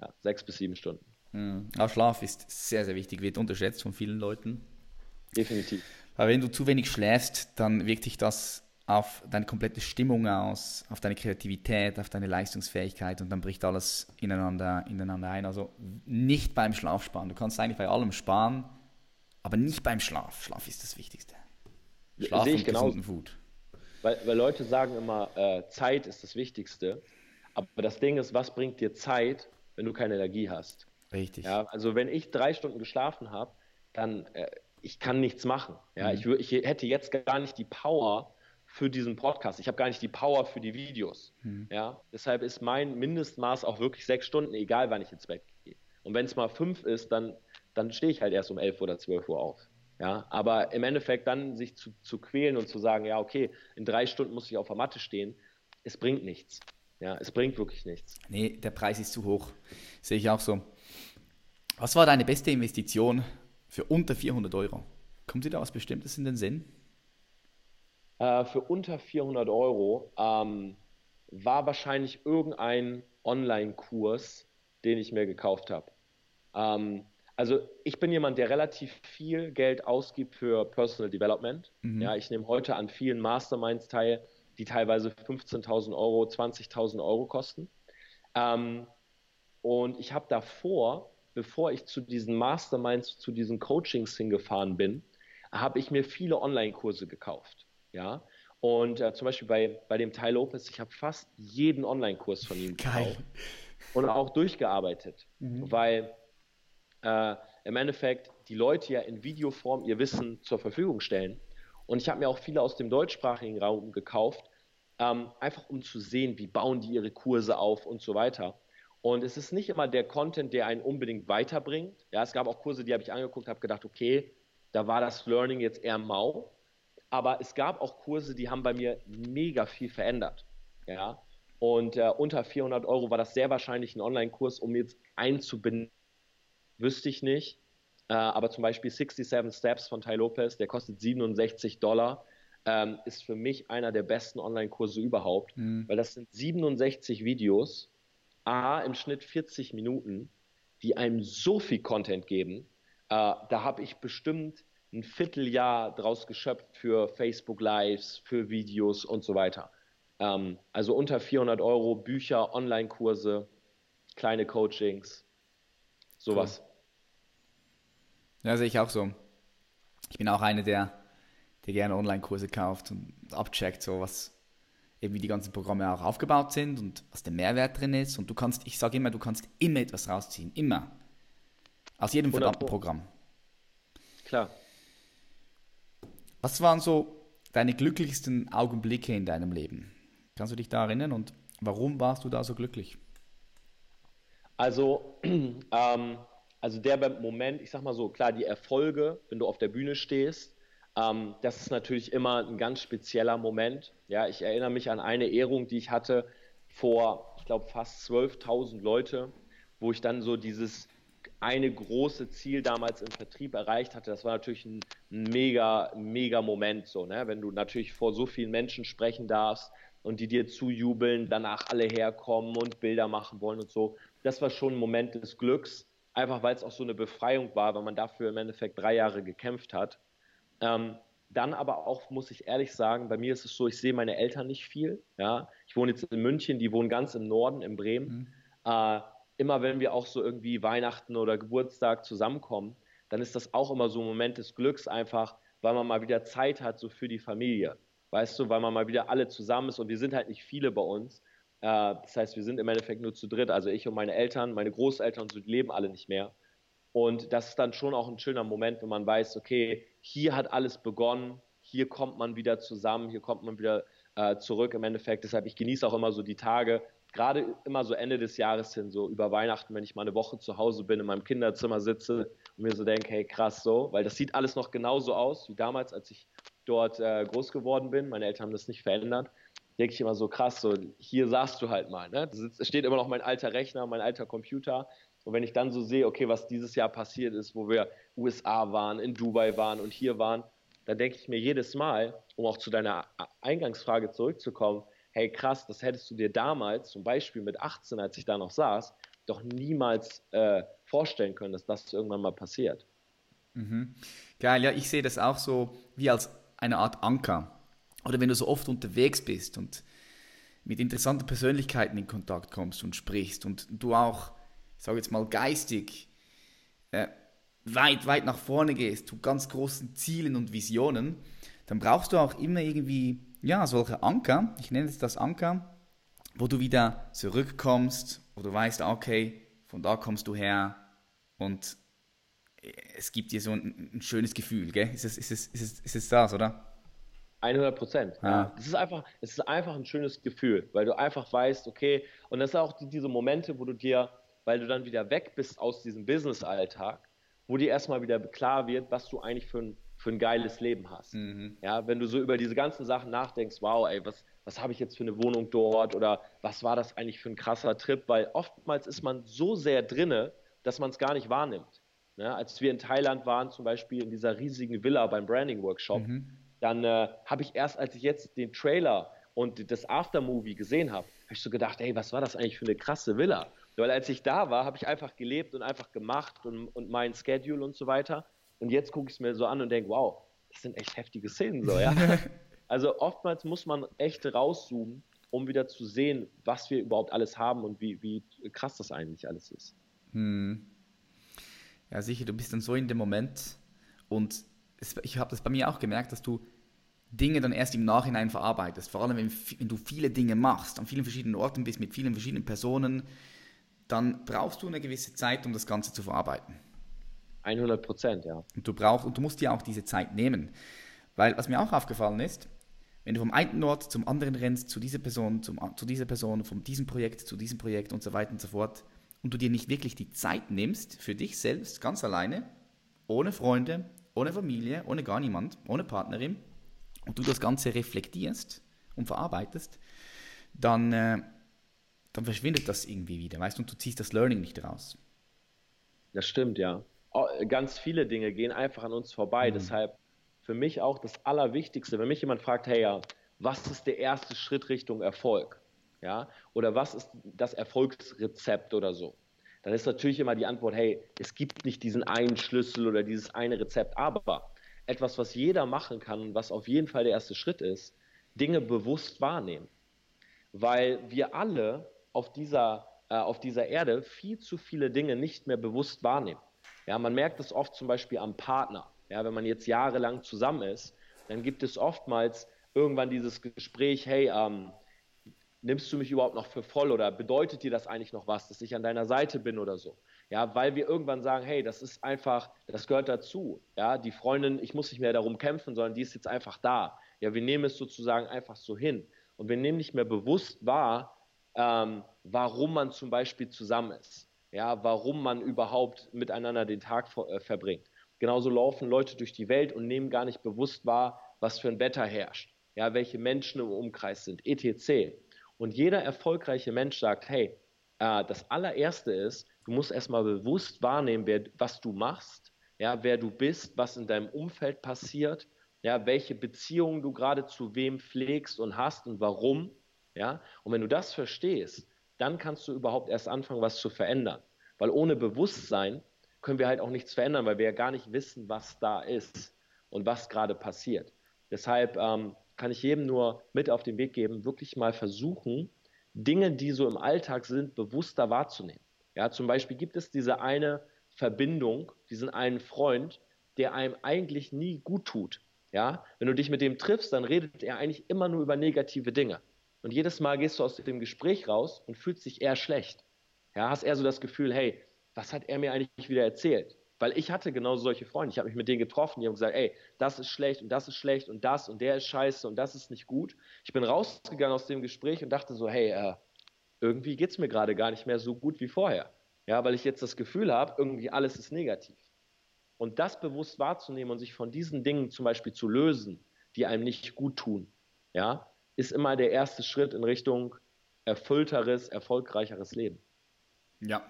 Ja, sechs bis sieben Stunden. Mhm. Auch Schlaf ist sehr, sehr wichtig, wird unterschätzt von vielen Leuten. Definitiv. Weil wenn du zu wenig schläfst, dann wirkt sich das auf deine komplette Stimmung aus, auf deine Kreativität, auf deine Leistungsfähigkeit und dann bricht alles ineinander, ineinander ein. Also nicht beim Schlaf sparen. Du kannst eigentlich bei allem sparen, aber nicht beim Schlaf. Schlaf ist das Wichtigste. Schlaf Sehe ich und gesunden Food. weil, weil Leute sagen immer, äh, Zeit ist das Wichtigste. Aber das Ding ist, was bringt dir Zeit, wenn du keine Energie hast? Richtig. Ja, also wenn ich drei Stunden geschlafen habe, dann äh, ich kann nichts machen. Ja, mhm. ich, ich hätte jetzt gar nicht die Power für diesen Podcast. Ich habe gar nicht die Power für die Videos. Mhm. Ja, deshalb ist mein Mindestmaß auch wirklich sechs Stunden, egal wann ich ins Bett gehe. Und wenn es mal fünf ist, dann, dann stehe ich halt erst um elf oder zwölf Uhr auf. Ja, aber im Endeffekt dann sich zu, zu quälen und zu sagen, ja, okay, in drei Stunden muss ich auf der Matte stehen, es bringt nichts. Ja, es bringt wirklich nichts. Nee, der Preis ist zu hoch. Sehe ich auch so. Was war deine beste Investition für unter 400 Euro? Kommt dir da was Bestimmtes in den Sinn? Äh, für unter 400 Euro ähm, war wahrscheinlich irgendein Online-Kurs, den ich mir gekauft habe. Ähm, also ich bin jemand, der relativ viel Geld ausgibt für Personal Development. Mhm. Ja, ich nehme heute an vielen Masterminds teil, die teilweise 15.000 Euro, 20.000 Euro kosten. Ähm, und ich habe davor, bevor ich zu diesen Masterminds, zu diesen Coachings hingefahren bin, habe ich mir viele Online-Kurse gekauft. Ja, und äh, zum Beispiel bei, bei dem Teil Lopez, ich habe fast jeden Online-Kurs von ihm Geil. gekauft und auch durchgearbeitet, mhm. weil äh, im Endeffekt die Leute ja in Videoform ihr Wissen zur Verfügung stellen. Und ich habe mir auch viele aus dem deutschsprachigen Raum gekauft, ähm, einfach um zu sehen, wie bauen die ihre Kurse auf und so weiter. Und es ist nicht immer der Content, der einen unbedingt weiterbringt. Ja, es gab auch Kurse, die habe ich angeguckt, habe gedacht, okay, da war das Learning jetzt eher mau. Aber es gab auch Kurse, die haben bei mir mega viel verändert. Ja, und äh, unter 400 Euro war das sehr wahrscheinlich ein Online-Kurs, um jetzt einzubinden wüsste ich nicht. Äh, aber zum Beispiel 67 Steps von Ty Lopez, der kostet 67 Dollar, ähm, ist für mich einer der besten Online-Kurse überhaupt, mhm. weil das sind 67 Videos, A, im Schnitt 40 Minuten, die einem so viel Content geben. Äh, da habe ich bestimmt ein Vierteljahr draus geschöpft für Facebook Lives, für Videos und so weiter. Ähm, also unter 400 Euro Bücher, Online-Kurse, kleine Coachings. Sowas. Cool. Ja, sehe ich auch so. Ich bin auch einer, der, der gerne Online-Kurse kauft und abcheckt, so was eben wie die ganzen Programme auch aufgebaut sind und was der Mehrwert drin ist. Und du kannst, ich sage immer, du kannst immer etwas rausziehen. Immer. Aus jedem verdammten Programm. Klar. Was waren so deine glücklichsten Augenblicke in deinem Leben? Kannst du dich da erinnern und warum warst du da so glücklich? Also, ähm, also der Moment, ich sag mal so, klar, die Erfolge, wenn du auf der Bühne stehst, ähm, das ist natürlich immer ein ganz spezieller Moment. Ja, ich erinnere mich an eine Ehrung, die ich hatte vor, ich glaube, fast 12.000 Leute, wo ich dann so dieses eine große Ziel damals im Vertrieb erreicht hatte. Das war natürlich ein mega, mega Moment, so, ne? wenn du natürlich vor so vielen Menschen sprechen darfst und die dir zujubeln, danach alle herkommen und Bilder machen wollen und so das war schon ein Moment des Glücks, einfach weil es auch so eine Befreiung war, weil man dafür im Endeffekt drei Jahre gekämpft hat. Ähm, dann aber auch, muss ich ehrlich sagen, bei mir ist es so, ich sehe meine Eltern nicht viel. Ja? Ich wohne jetzt in München, die wohnen ganz im Norden, in Bremen. Mhm. Äh, immer wenn wir auch so irgendwie Weihnachten oder Geburtstag zusammenkommen, dann ist das auch immer so ein Moment des Glücks, einfach weil man mal wieder Zeit hat, so für die Familie. Weißt du, weil man mal wieder alle zusammen ist und wir sind halt nicht viele bei uns. Äh, das heißt, wir sind im Endeffekt nur zu dritt, also ich und meine Eltern, meine Großeltern, so, die leben alle nicht mehr. Und das ist dann schon auch ein schöner Moment, wenn man weiß, okay, hier hat alles begonnen, hier kommt man wieder zusammen, hier kommt man wieder äh, zurück im Endeffekt. Deshalb, ich genieße auch immer so die Tage, gerade immer so Ende des Jahres hin, so über Weihnachten, wenn ich mal eine Woche zu Hause bin, in meinem Kinderzimmer sitze und mir so denke, hey krass so, weil das sieht alles noch genauso aus wie damals, als ich dort äh, groß geworden bin. Meine Eltern haben das nicht verändert denke ich immer so krass, so hier saßt du halt mal. Ne? Es steht immer noch mein alter Rechner, mein alter Computer. Und wenn ich dann so sehe, okay, was dieses Jahr passiert ist, wo wir USA waren, in Dubai waren und hier waren, dann denke ich mir jedes Mal, um auch zu deiner Eingangsfrage zurückzukommen, hey krass, das hättest du dir damals, zum Beispiel mit 18, als ich da noch saß, doch niemals äh, vorstellen können, dass das irgendwann mal passiert. Mhm. Geil, ja, ich sehe das auch so wie als eine Art Anker oder wenn du so oft unterwegs bist und mit interessanten Persönlichkeiten in Kontakt kommst und sprichst und du auch, ich sage jetzt mal geistig, äh, weit, weit nach vorne gehst, zu ganz großen Zielen und Visionen, dann brauchst du auch immer irgendwie ja, solche Anker, ich nenne es das Anker, wo du wieder zurückkommst, wo du weißt, okay, von da kommst du her und es gibt dir so ein, ein schönes Gefühl, gell? Ist es, ist, es, ist, es, ist es das, oder? 100 Prozent. Ja. Es ist einfach, es ist einfach ein schönes Gefühl, weil du einfach weißt, okay, und das sind auch die, diese Momente, wo du dir, weil du dann wieder weg bist aus diesem Business-Alltag, wo dir erstmal wieder klar wird, was du eigentlich für ein, für ein geiles Leben hast. Mhm. Ja, wenn du so über diese ganzen Sachen nachdenkst, wow, ey, was, was habe ich jetzt für eine Wohnung dort oder was war das eigentlich für ein krasser Trip, weil oftmals ist man so sehr drinne, dass man es gar nicht wahrnimmt. Ja, als wir in Thailand waren, zum Beispiel in dieser riesigen Villa beim Branding Workshop, mhm dann äh, habe ich erst, als ich jetzt den Trailer und das Aftermovie gesehen habe, habe ich so gedacht, ey, was war das eigentlich für eine krasse Villa? Weil als ich da war, habe ich einfach gelebt und einfach gemacht und, und mein Schedule und so weiter. Und jetzt gucke ich es mir so an und denke, wow, das sind echt heftige Szenen so, ja. also oftmals muss man echt rauszoomen, um wieder zu sehen, was wir überhaupt alles haben und wie, wie krass das eigentlich alles ist. Hm. Ja, sicher, du bist dann so in dem Moment und es, ich habe das bei mir auch gemerkt, dass du Dinge dann erst im Nachhinein verarbeitest. Vor allem, wenn, wenn, du viele Dinge machst, an vielen verschiedenen Orten bist, mit vielen verschiedenen Personen, dann brauchst du eine gewisse Zeit, um das Ganze zu verarbeiten. 100 Prozent, ja. Und du brauchst und du musst dir auch diese Zeit nehmen. Weil, was mir auch aufgefallen ist, wenn du vom einen Ort zum anderen rennst, zu dieser Person, zum, zu dieser Person, von diesem Projekt zu diesem Projekt und so weiter und so fort, und du dir nicht wirklich die Zeit nimmst für dich selbst, ganz alleine, ohne Freunde, ohne Familie, ohne gar niemand, ohne Partnerin, und du das Ganze reflektierst und verarbeitest, dann, äh, dann verschwindet das irgendwie wieder, weißt du, und du ziehst das Learning nicht raus. Das stimmt, ja. Oh, ganz viele Dinge gehen einfach an uns vorbei. Mhm. Deshalb für mich auch das Allerwichtigste, wenn mich jemand fragt, hey, ja, was ist der erste Schritt Richtung Erfolg? Ja, oder was ist das Erfolgsrezept oder so? Dann ist natürlich immer die Antwort, hey, es gibt nicht diesen einen Schlüssel oder dieses eine Rezept, aber etwas, was jeder machen kann und was auf jeden Fall der erste Schritt ist, Dinge bewusst wahrnehmen. Weil wir alle auf dieser, äh, auf dieser Erde viel zu viele Dinge nicht mehr bewusst wahrnehmen. Ja, man merkt es oft zum Beispiel am Partner. Ja, wenn man jetzt jahrelang zusammen ist, dann gibt es oftmals irgendwann dieses Gespräch, hey, ähm, nimmst du mich überhaupt noch für voll oder bedeutet dir das eigentlich noch was, dass ich an deiner Seite bin oder so? Ja, weil wir irgendwann sagen, hey, das ist einfach, das gehört dazu. Ja, die Freundin, ich muss nicht mehr darum kämpfen, sondern die ist jetzt einfach da. Ja, wir nehmen es sozusagen einfach so hin. Und wir nehmen nicht mehr bewusst wahr, ähm, warum man zum Beispiel zusammen ist. Ja, warum man überhaupt miteinander den Tag äh, verbringt. Genauso laufen Leute durch die Welt und nehmen gar nicht bewusst wahr, was für ein Wetter herrscht. Ja, welche Menschen im Umkreis sind, etc. Und jeder erfolgreiche Mensch sagt, hey, äh, das allererste ist, Du musst erstmal bewusst wahrnehmen, wer, was du machst, ja, wer du bist, was in deinem Umfeld passiert, ja, welche Beziehungen du gerade zu wem pflegst und hast und warum. Ja? Und wenn du das verstehst, dann kannst du überhaupt erst anfangen, was zu verändern. Weil ohne Bewusstsein können wir halt auch nichts verändern, weil wir ja gar nicht wissen, was da ist und was gerade passiert. Deshalb ähm, kann ich jedem nur mit auf den Weg geben, wirklich mal versuchen, Dinge, die so im Alltag sind, bewusster wahrzunehmen. Ja, zum Beispiel gibt es diese eine Verbindung, diesen einen Freund, der einem eigentlich nie gut tut. Ja, wenn du dich mit dem triffst, dann redet er eigentlich immer nur über negative Dinge. Und jedes Mal gehst du aus dem Gespräch raus und fühlst dich eher schlecht. Ja, hast eher so das Gefühl, hey, was hat er mir eigentlich wieder erzählt? Weil ich hatte genau solche Freunde. Ich habe mich mit denen getroffen, die haben gesagt, ey, das ist schlecht und das ist schlecht und das und der ist scheiße und das ist nicht gut. Ich bin rausgegangen aus dem Gespräch und dachte so, hey, äh, irgendwie geht es mir gerade gar nicht mehr so gut wie vorher. Ja, weil ich jetzt das Gefühl habe, irgendwie alles ist negativ. Und das bewusst wahrzunehmen und sich von diesen Dingen zum Beispiel zu lösen, die einem nicht gut tun, ja, ist immer der erste Schritt in Richtung erfüllteres, erfolgreicheres Leben. Ja,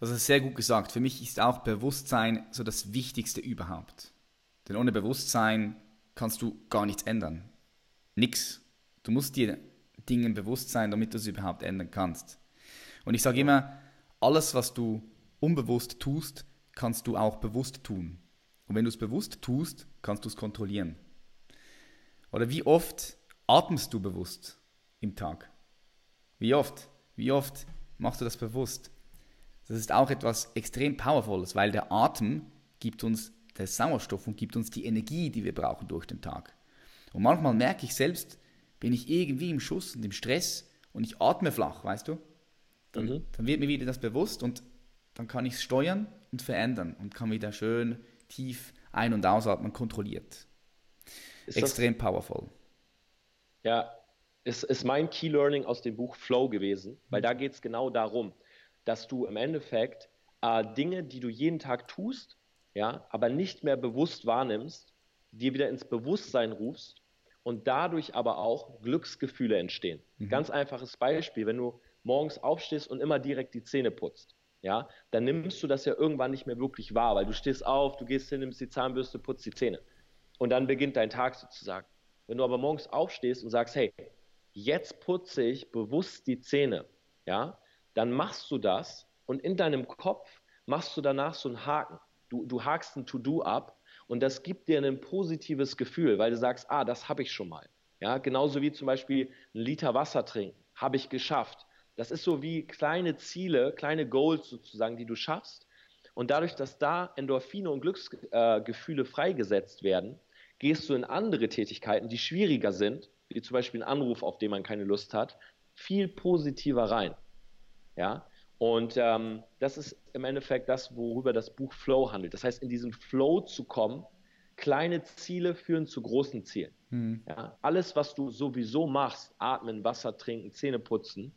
das ist sehr gut gesagt. Für mich ist auch Bewusstsein so das Wichtigste überhaupt. Denn ohne Bewusstsein kannst du gar nichts ändern. Nix. Du musst dir Dingen bewusst sein, damit du es überhaupt ändern kannst. Und ich sage immer, alles, was du unbewusst tust, kannst du auch bewusst tun. Und wenn du es bewusst tust, kannst du es kontrollieren. Oder wie oft atmest du bewusst im Tag? Wie oft? Wie oft machst du das bewusst? Das ist auch etwas extrem Powervolles, weil der Atem gibt uns der Sauerstoff und gibt uns die Energie, die wir brauchen durch den Tag. Und manchmal merke ich selbst, bin ich irgendwie im Schuss und im Stress und ich atme flach, weißt du? Dann, mhm. dann wird mir wieder das bewusst und dann kann ich es steuern und verändern und kann wieder schön tief ein- und ausatmen, kontrolliert. Ist Extrem das, powerful. Ja, ist, ist mein Key Learning aus dem Buch Flow gewesen, weil mhm. da geht es genau darum, dass du im Endeffekt äh, Dinge, die du jeden Tag tust, ja, aber nicht mehr bewusst wahrnimmst, dir wieder ins Bewusstsein rufst und dadurch aber auch Glücksgefühle entstehen. Mhm. Ganz einfaches Beispiel, wenn du morgens aufstehst und immer direkt die Zähne putzt, ja, dann nimmst du das ja irgendwann nicht mehr wirklich wahr, weil du stehst auf, du gehst hin, nimmst die Zahnbürste, putzt die Zähne. Und dann beginnt dein Tag sozusagen. Wenn du aber morgens aufstehst und sagst, hey, jetzt putze ich bewusst die Zähne, ja, dann machst du das und in deinem Kopf machst du danach so einen Haken. Du, du hakst ein To-Do ab und das gibt dir ein positives Gefühl, weil du sagst, ah, das habe ich schon mal. Ja, genauso wie zum Beispiel ein Liter Wasser trinken, habe ich geschafft. Das ist so wie kleine Ziele, kleine Goals sozusagen, die du schaffst. Und dadurch, dass da Endorphine und Glücksgefühle äh, freigesetzt werden, gehst du in andere Tätigkeiten, die schwieriger sind, wie zum Beispiel ein Anruf, auf den man keine Lust hat, viel positiver rein. Ja, und ähm, das ist im Endeffekt das, worüber das Buch Flow handelt. Das heißt, in diesen Flow zu kommen, kleine Ziele führen zu großen Zielen. Mhm. Ja, alles, was du sowieso machst, atmen, Wasser trinken, Zähne putzen,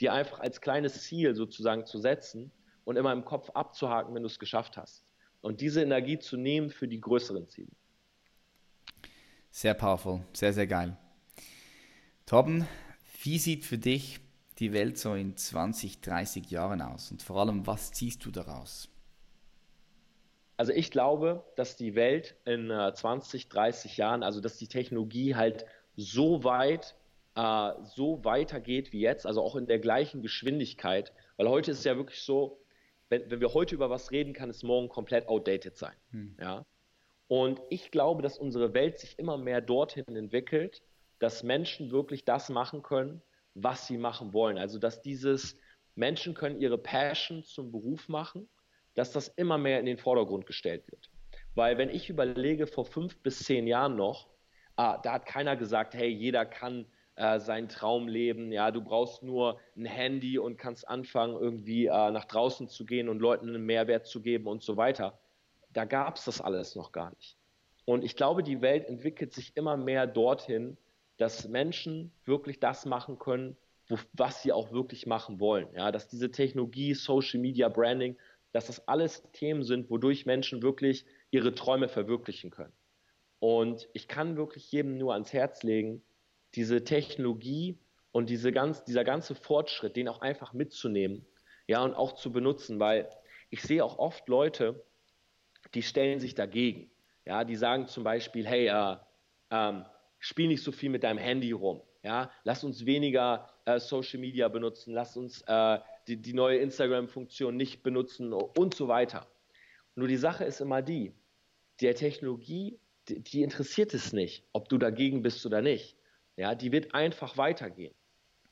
dir einfach als kleines Ziel sozusagen zu setzen und immer im Kopf abzuhaken, wenn du es geschafft hast. Und diese Energie zu nehmen für die größeren Ziele. Sehr powerful, sehr, sehr geil. Torben, wie sieht für dich die Welt so in 20, 30 Jahren aus? Und vor allem, was ziehst du daraus? Also ich glaube, dass die Welt in 20, äh, 30 Jahren, also dass die Technologie halt so weit, äh, so weitergeht wie jetzt, also auch in der gleichen Geschwindigkeit, weil heute ist es ja wirklich so, wenn, wenn wir heute über was reden, kann es morgen komplett outdated sein. Hm. Ja? Und ich glaube, dass unsere Welt sich immer mehr dorthin entwickelt, dass Menschen wirklich das machen können, was sie machen wollen. Also dass dieses Menschen können ihre Passion zum Beruf machen, dass das immer mehr in den Vordergrund gestellt wird. Weil wenn ich überlege, vor fünf bis zehn Jahren noch, ah, da hat keiner gesagt, hey, jeder kann äh, seinen Traum leben, ja, du brauchst nur ein Handy und kannst anfangen, irgendwie äh, nach draußen zu gehen und Leuten einen Mehrwert zu geben und so weiter. Da gab es das alles noch gar nicht. Und ich glaube, die Welt entwickelt sich immer mehr dorthin, dass Menschen wirklich das machen können, wo, was sie auch wirklich machen wollen. Ja, dass diese Technologie, Social Media, Branding, dass das alles Themen sind, wodurch Menschen wirklich ihre Träume verwirklichen können. Und ich kann wirklich jedem nur ans Herz legen, diese Technologie und diese ganz, dieser ganze Fortschritt, den auch einfach mitzunehmen, ja, und auch zu benutzen, weil ich sehe auch oft Leute, die stellen sich dagegen. Ja, die sagen zum Beispiel, hey, äh, ähm, spiel nicht so viel mit deinem Handy rum. Ja, lass uns weniger äh, Social Media benutzen, lass uns äh, die, die neue Instagram-Funktion nicht benutzen und so weiter. Nur die Sache ist immer die, der Technologie, die, die interessiert es nicht, ob du dagegen bist oder nicht. Ja, die wird einfach weitergehen.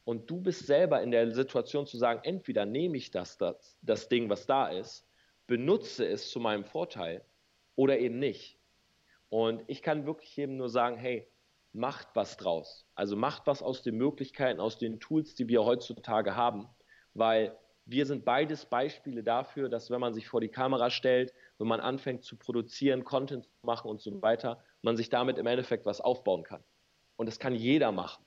Und du bist selber in der Situation zu sagen, entweder nehme ich das, das, das Ding, was da ist, benutze es zu meinem Vorteil oder eben nicht. Und ich kann wirklich jedem nur sagen, hey, macht was draus. Also macht was aus den Möglichkeiten, aus den Tools, die wir heutzutage haben, weil wir sind beides Beispiele dafür, dass wenn man sich vor die Kamera stellt, wenn man anfängt zu produzieren, Content zu machen und so weiter, man sich damit im Endeffekt was aufbauen kann. Und das kann jeder machen.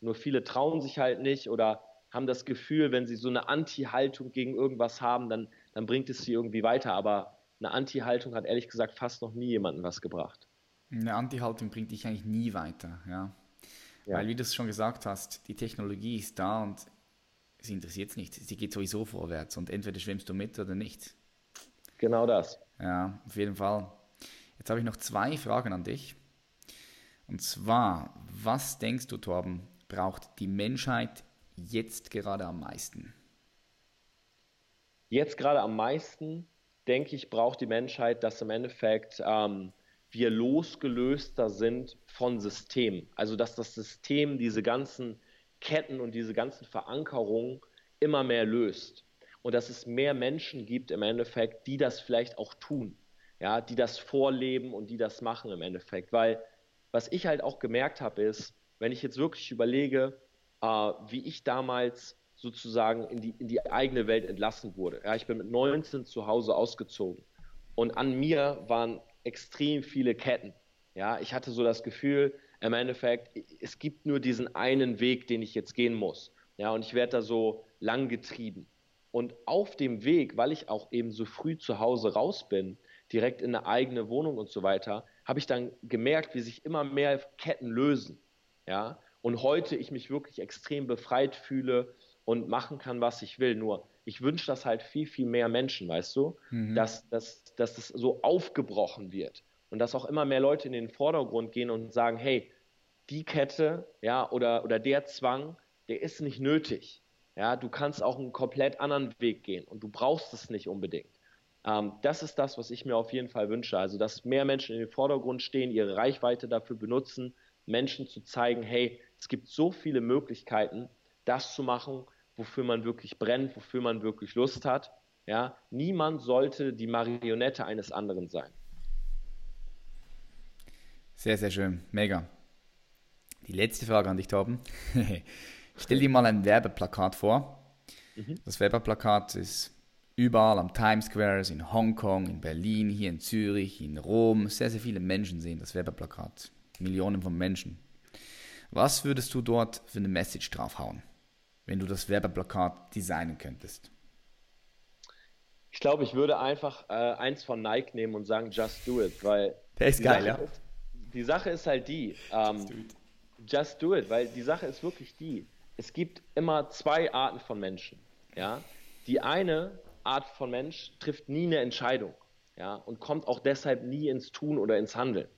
Nur viele trauen sich halt nicht oder haben das Gefühl, wenn sie so eine Anti-Haltung gegen irgendwas haben, dann, dann bringt es sie irgendwie weiter. Aber eine Anti-Haltung hat ehrlich gesagt fast noch nie jemandem was gebracht. Eine Anti-Haltung bringt dich eigentlich nie weiter, ja. ja. Weil, wie du es schon gesagt hast, die Technologie ist da und sie interessiert es nicht. Sie geht sowieso vorwärts und entweder schwimmst du mit oder nicht. Genau das. Ja, auf jeden Fall. Jetzt habe ich noch zwei Fragen an dich. Und zwar, was denkst du, Torben, braucht die Menschheit jetzt gerade am meisten? Jetzt gerade am meisten, denke ich, braucht die Menschheit, dass im Endeffekt ähm, wir losgelöster sind von Systemen. Also dass das System diese ganzen Ketten und diese ganzen Verankerungen immer mehr löst. Und dass es mehr Menschen gibt im Endeffekt, die das vielleicht auch tun, ja, die das vorleben und die das machen im Endeffekt. Weil was ich halt auch gemerkt habe, ist, wenn ich jetzt wirklich überlege, äh, wie ich damals sozusagen in die, in die eigene Welt entlassen wurde. Ja, ich bin mit 19 zu Hause ausgezogen und an mir waren extrem viele Ketten. Ja, ich hatte so das Gefühl, im Endeffekt, es gibt nur diesen einen Weg, den ich jetzt gehen muss. Ja, und ich werde da so lang getrieben. Und auf dem Weg, weil ich auch eben so früh zu Hause raus bin, direkt in eine eigene Wohnung und so weiter, habe ich dann gemerkt, wie sich immer mehr Ketten lösen. Ja, und heute ich mich wirklich extrem befreit fühle und machen kann, was ich will. Nur ich wünsche das halt viel, viel mehr Menschen, weißt du, mhm. dass, dass, dass das so aufgebrochen wird und dass auch immer mehr Leute in den Vordergrund gehen und sagen, hey, die Kette, ja, oder, oder der Zwang, der ist nicht nötig. Ja, du kannst auch einen komplett anderen Weg gehen und du brauchst es nicht unbedingt. Ähm, das ist das, was ich mir auf jeden Fall wünsche. Also, dass mehr Menschen in den Vordergrund stehen, ihre Reichweite dafür benutzen, Menschen zu zeigen, hey, es gibt so viele Möglichkeiten, das zu machen, wofür man wirklich brennt, wofür man wirklich Lust hat. Ja, niemand sollte die Marionette eines anderen sein. Sehr, sehr schön. Mega. Die letzte Frage an dich, Torben. Stell dir mal ein Werbeplakat vor. Mhm. Das Werbeplakat ist überall am Times Square, in Hongkong, in Berlin, hier in Zürich, in Rom. Sehr, sehr viele Menschen sehen das Werbeplakat. Millionen von Menschen. Was würdest du dort für eine Message draufhauen, wenn du das Werbeplakat designen könntest? Ich glaube, ich würde einfach äh, eins von Nike nehmen und sagen, just do it, weil. Der ist geil, ja. Ist, die Sache ist halt die, ähm, just do it, weil die Sache ist wirklich die, es gibt immer zwei Arten von Menschen, ja. Die eine Art von Mensch trifft nie eine Entscheidung, ja, und kommt auch deshalb nie ins Tun oder ins Handeln,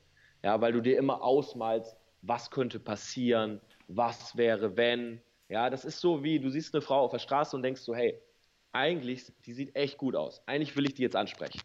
ja, weil du dir immer ausmalst, was könnte passieren, was wäre wenn, ja, das ist so wie, du siehst eine Frau auf der Straße und denkst so, hey, eigentlich, die sieht echt gut aus, eigentlich will ich die jetzt ansprechen.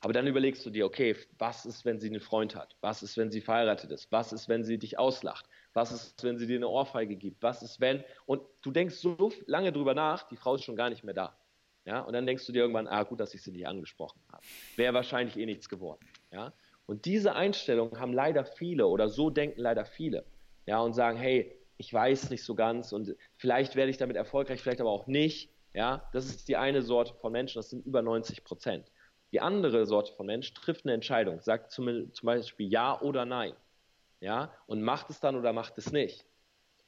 Aber dann überlegst du dir, okay, was ist, wenn sie einen Freund hat? Was ist, wenn sie verheiratet ist? Was ist, wenn sie dich auslacht? Was ist, wenn sie dir eine Ohrfeige gibt? Was ist, wenn? Und du denkst so lange drüber nach, die Frau ist schon gar nicht mehr da. Ja, und dann denkst du dir irgendwann, ah, gut, dass ich sie nicht angesprochen habe. Wäre wahrscheinlich eh nichts geworden. Ja, und diese Einstellung haben leider viele oder so denken leider viele. Ja, und sagen, hey, ich weiß nicht so ganz und vielleicht werde ich damit erfolgreich, vielleicht aber auch nicht. Ja, das ist die eine Sorte von Menschen, das sind über 90 Prozent. Die andere Sorte von Mensch trifft eine Entscheidung, sagt zum, zum Beispiel Ja oder Nein. Ja, und macht es dann oder macht es nicht.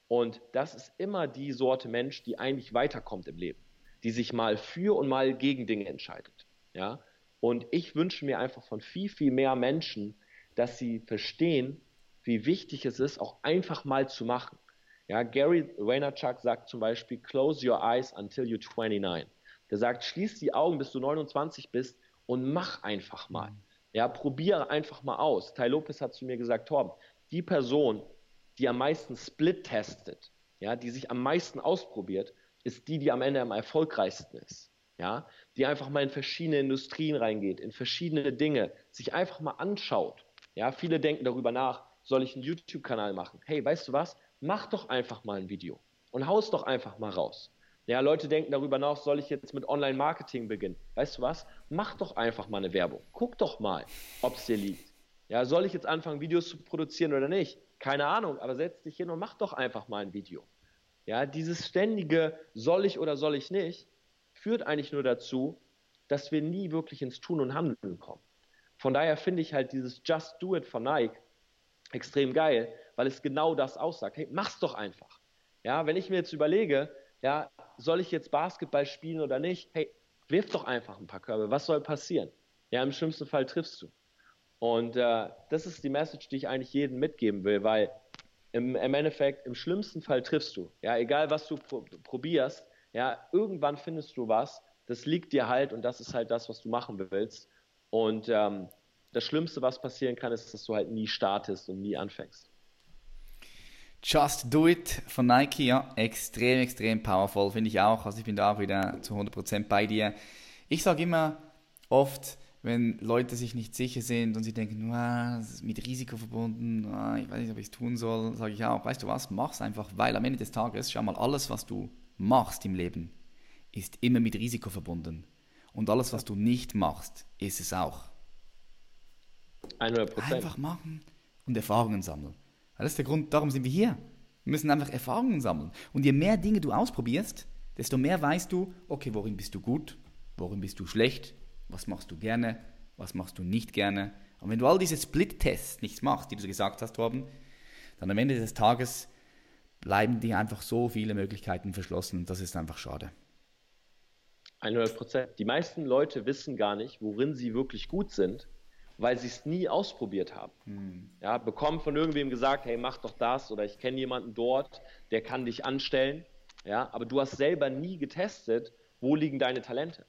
Und das ist immer die Sorte Mensch, die eigentlich weiterkommt im Leben, die sich mal für und mal gegen Dinge entscheidet. Ja, und ich wünsche mir einfach von viel, viel mehr Menschen, dass sie verstehen, wie wichtig es ist, auch einfach mal zu machen. Ja, Gary Vaynerchuk sagt zum Beispiel, close your eyes until you're 29. Der sagt, schließ die Augen, bis du 29 bist und mach einfach mal. Mhm. Ja, probiere einfach mal aus. Tai Lopez hat zu mir gesagt, Torben, die Person, die am meisten Split testet, ja, die sich am meisten ausprobiert, ist die, die am Ende am erfolgreichsten ist. Ja, die einfach mal in verschiedene Industrien reingeht, in verschiedene Dinge, sich einfach mal anschaut. Ja, viele denken darüber nach, soll ich einen YouTube-Kanal machen? Hey, weißt du was? Mach doch einfach mal ein Video und haus doch einfach mal raus. Ja, Leute denken darüber nach, soll ich jetzt mit Online-Marketing beginnen? Weißt du was? Mach doch einfach mal eine Werbung. Guck doch mal, ob es dir liegt. Ja, soll ich jetzt anfangen, Videos zu produzieren oder nicht? Keine Ahnung, aber setz dich hin und mach doch einfach mal ein Video. Ja, dieses ständige soll ich oder soll ich nicht führt eigentlich nur dazu, dass wir nie wirklich ins Tun und Handeln kommen. Von daher finde ich halt dieses Just Do It von Nike extrem geil, weil es genau das aussagt. Hey, mach's doch einfach. Ja, wenn ich mir jetzt überlege, ja, soll ich jetzt Basketball spielen oder nicht? Hey, wirf doch einfach ein paar Körbe. Was soll passieren? Ja, im schlimmsten Fall triffst du. Und äh, das ist die Message, die ich eigentlich jedem mitgeben will, weil im, im Endeffekt, im schlimmsten Fall triffst du. Ja, egal was du pro probierst, ja, irgendwann findest du was, das liegt dir halt und das ist halt das, was du machen willst. Und ähm, das Schlimmste, was passieren kann, ist, dass du halt nie startest und nie anfängst. Just Do It von Nike, ja, extrem, extrem powerful, finde ich auch. Also ich bin da auch wieder zu 100% bei dir. Ich sage immer oft, wenn Leute sich nicht sicher sind und sie denken, das ist mit Risiko verbunden, ich weiß nicht, ob ich es tun soll, sage ich auch, weißt du was, mach's einfach, weil am Ende des Tages, schau mal, alles, was du machst im Leben, ist immer mit Risiko verbunden. Und alles, was du nicht machst, ist es auch. 100%. Einfach machen und Erfahrungen sammeln. Das ist der Grund, darum sind wir hier. Wir müssen einfach Erfahrungen sammeln. Und je mehr Dinge du ausprobierst, desto mehr weißt du, okay, worin bist du gut, worin bist du schlecht, was machst du gerne, was machst du nicht gerne. Und wenn du all diese Split-Tests nicht machst, die du gesagt hast, Robin, dann am Ende des Tages bleiben dir einfach so viele Möglichkeiten verschlossen. Das ist einfach schade. 100 Prozent. Die meisten Leute wissen gar nicht, worin sie wirklich gut sind, weil sie es nie ausprobiert haben. Hm. Ja, bekommen von irgendwem gesagt, hey, mach doch das oder ich kenne jemanden dort, der kann dich anstellen. Ja, aber du hast selber nie getestet, wo liegen deine Talente?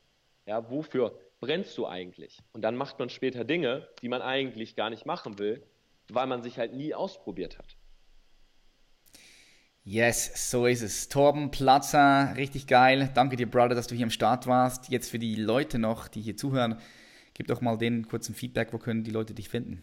Ja, wofür brennst du eigentlich? Und dann macht man später Dinge, die man eigentlich gar nicht machen will, weil man sich halt nie ausprobiert hat. Yes, so ist es. Torben Platzer, richtig geil. Danke dir, Brother, dass du hier am Start warst. Jetzt für die Leute noch, die hier zuhören, gib doch mal den kurzen Feedback, wo können die Leute dich finden?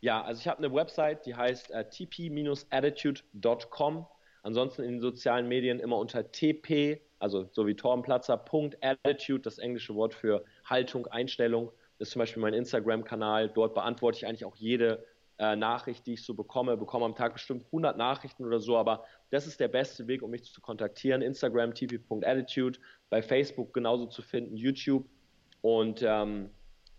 Ja, also ich habe eine Website, die heißt äh, tp-attitude.com. Ansonsten in den sozialen Medien immer unter tp, also so wie Torbenplatzer, Attitude, das englische Wort für Haltung, Einstellung. Das ist zum Beispiel mein Instagram-Kanal. Dort beantworte ich eigentlich auch jede äh, Nachricht, die ich so bekomme. Bekomme am Tag bestimmt 100 Nachrichten oder so, aber das ist der beste Weg, um mich zu kontaktieren. Instagram, tp.attitude, bei Facebook genauso zu finden, YouTube und ähm,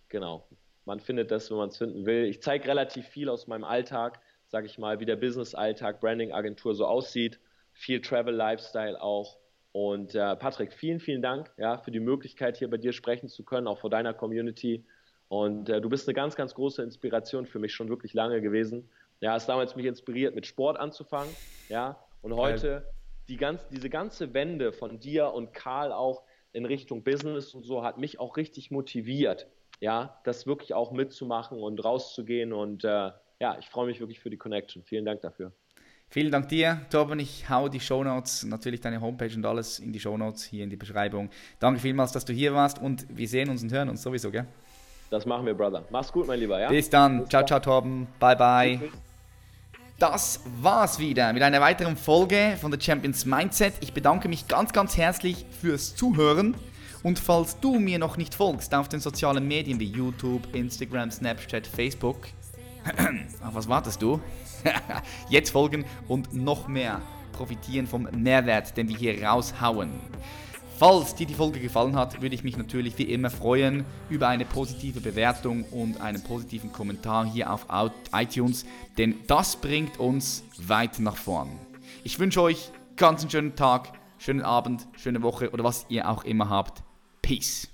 genau, man findet das, wenn man es finden will. Ich zeige relativ viel aus meinem Alltag, sage ich mal, wie der Business-Alltag, Branding-Agentur so aussieht. Viel Travel-Lifestyle auch. Und äh, Patrick, vielen, vielen Dank ja, für die Möglichkeit, hier bei dir sprechen zu können, auch vor deiner Community. Und äh, du bist eine ganz, ganz große Inspiration für mich schon wirklich lange gewesen. Ja, hast damals mich inspiriert, mit Sport anzufangen. Ja, und heute die ganz, diese ganze Wende von dir und Karl auch in Richtung Business und so hat mich auch richtig motiviert, ja, das wirklich auch mitzumachen und rauszugehen. Und äh, ja, ich freue mich wirklich für die Connection. Vielen Dank dafür. Vielen Dank dir, Torben. Ich hau die Shownotes, natürlich deine Homepage und alles in die Shownotes hier in die Beschreibung. Danke vielmals, dass du hier warst und wir sehen uns und hören uns sowieso, gell? Das machen wir, Brother. Mach's gut, mein Lieber, ja? Bis dann. Bis ciao, ciao, Torben. Bye, bye. Das war's wieder mit einer weiteren Folge von der Champions Mindset. Ich bedanke mich ganz, ganz herzlich fürs Zuhören. Und falls du mir noch nicht folgst auf den sozialen Medien wie YouTube, Instagram, Snapchat, Facebook, auf was wartest du? Jetzt folgen und noch mehr profitieren vom Mehrwert, den wir hier raushauen. Falls dir die Folge gefallen hat, würde ich mich natürlich wie immer freuen über eine positive Bewertung und einen positiven Kommentar hier auf iTunes, denn das bringt uns weit nach vorn. Ich wünsche euch ganz einen schönen Tag, schönen Abend, schöne Woche oder was ihr auch immer habt. Peace.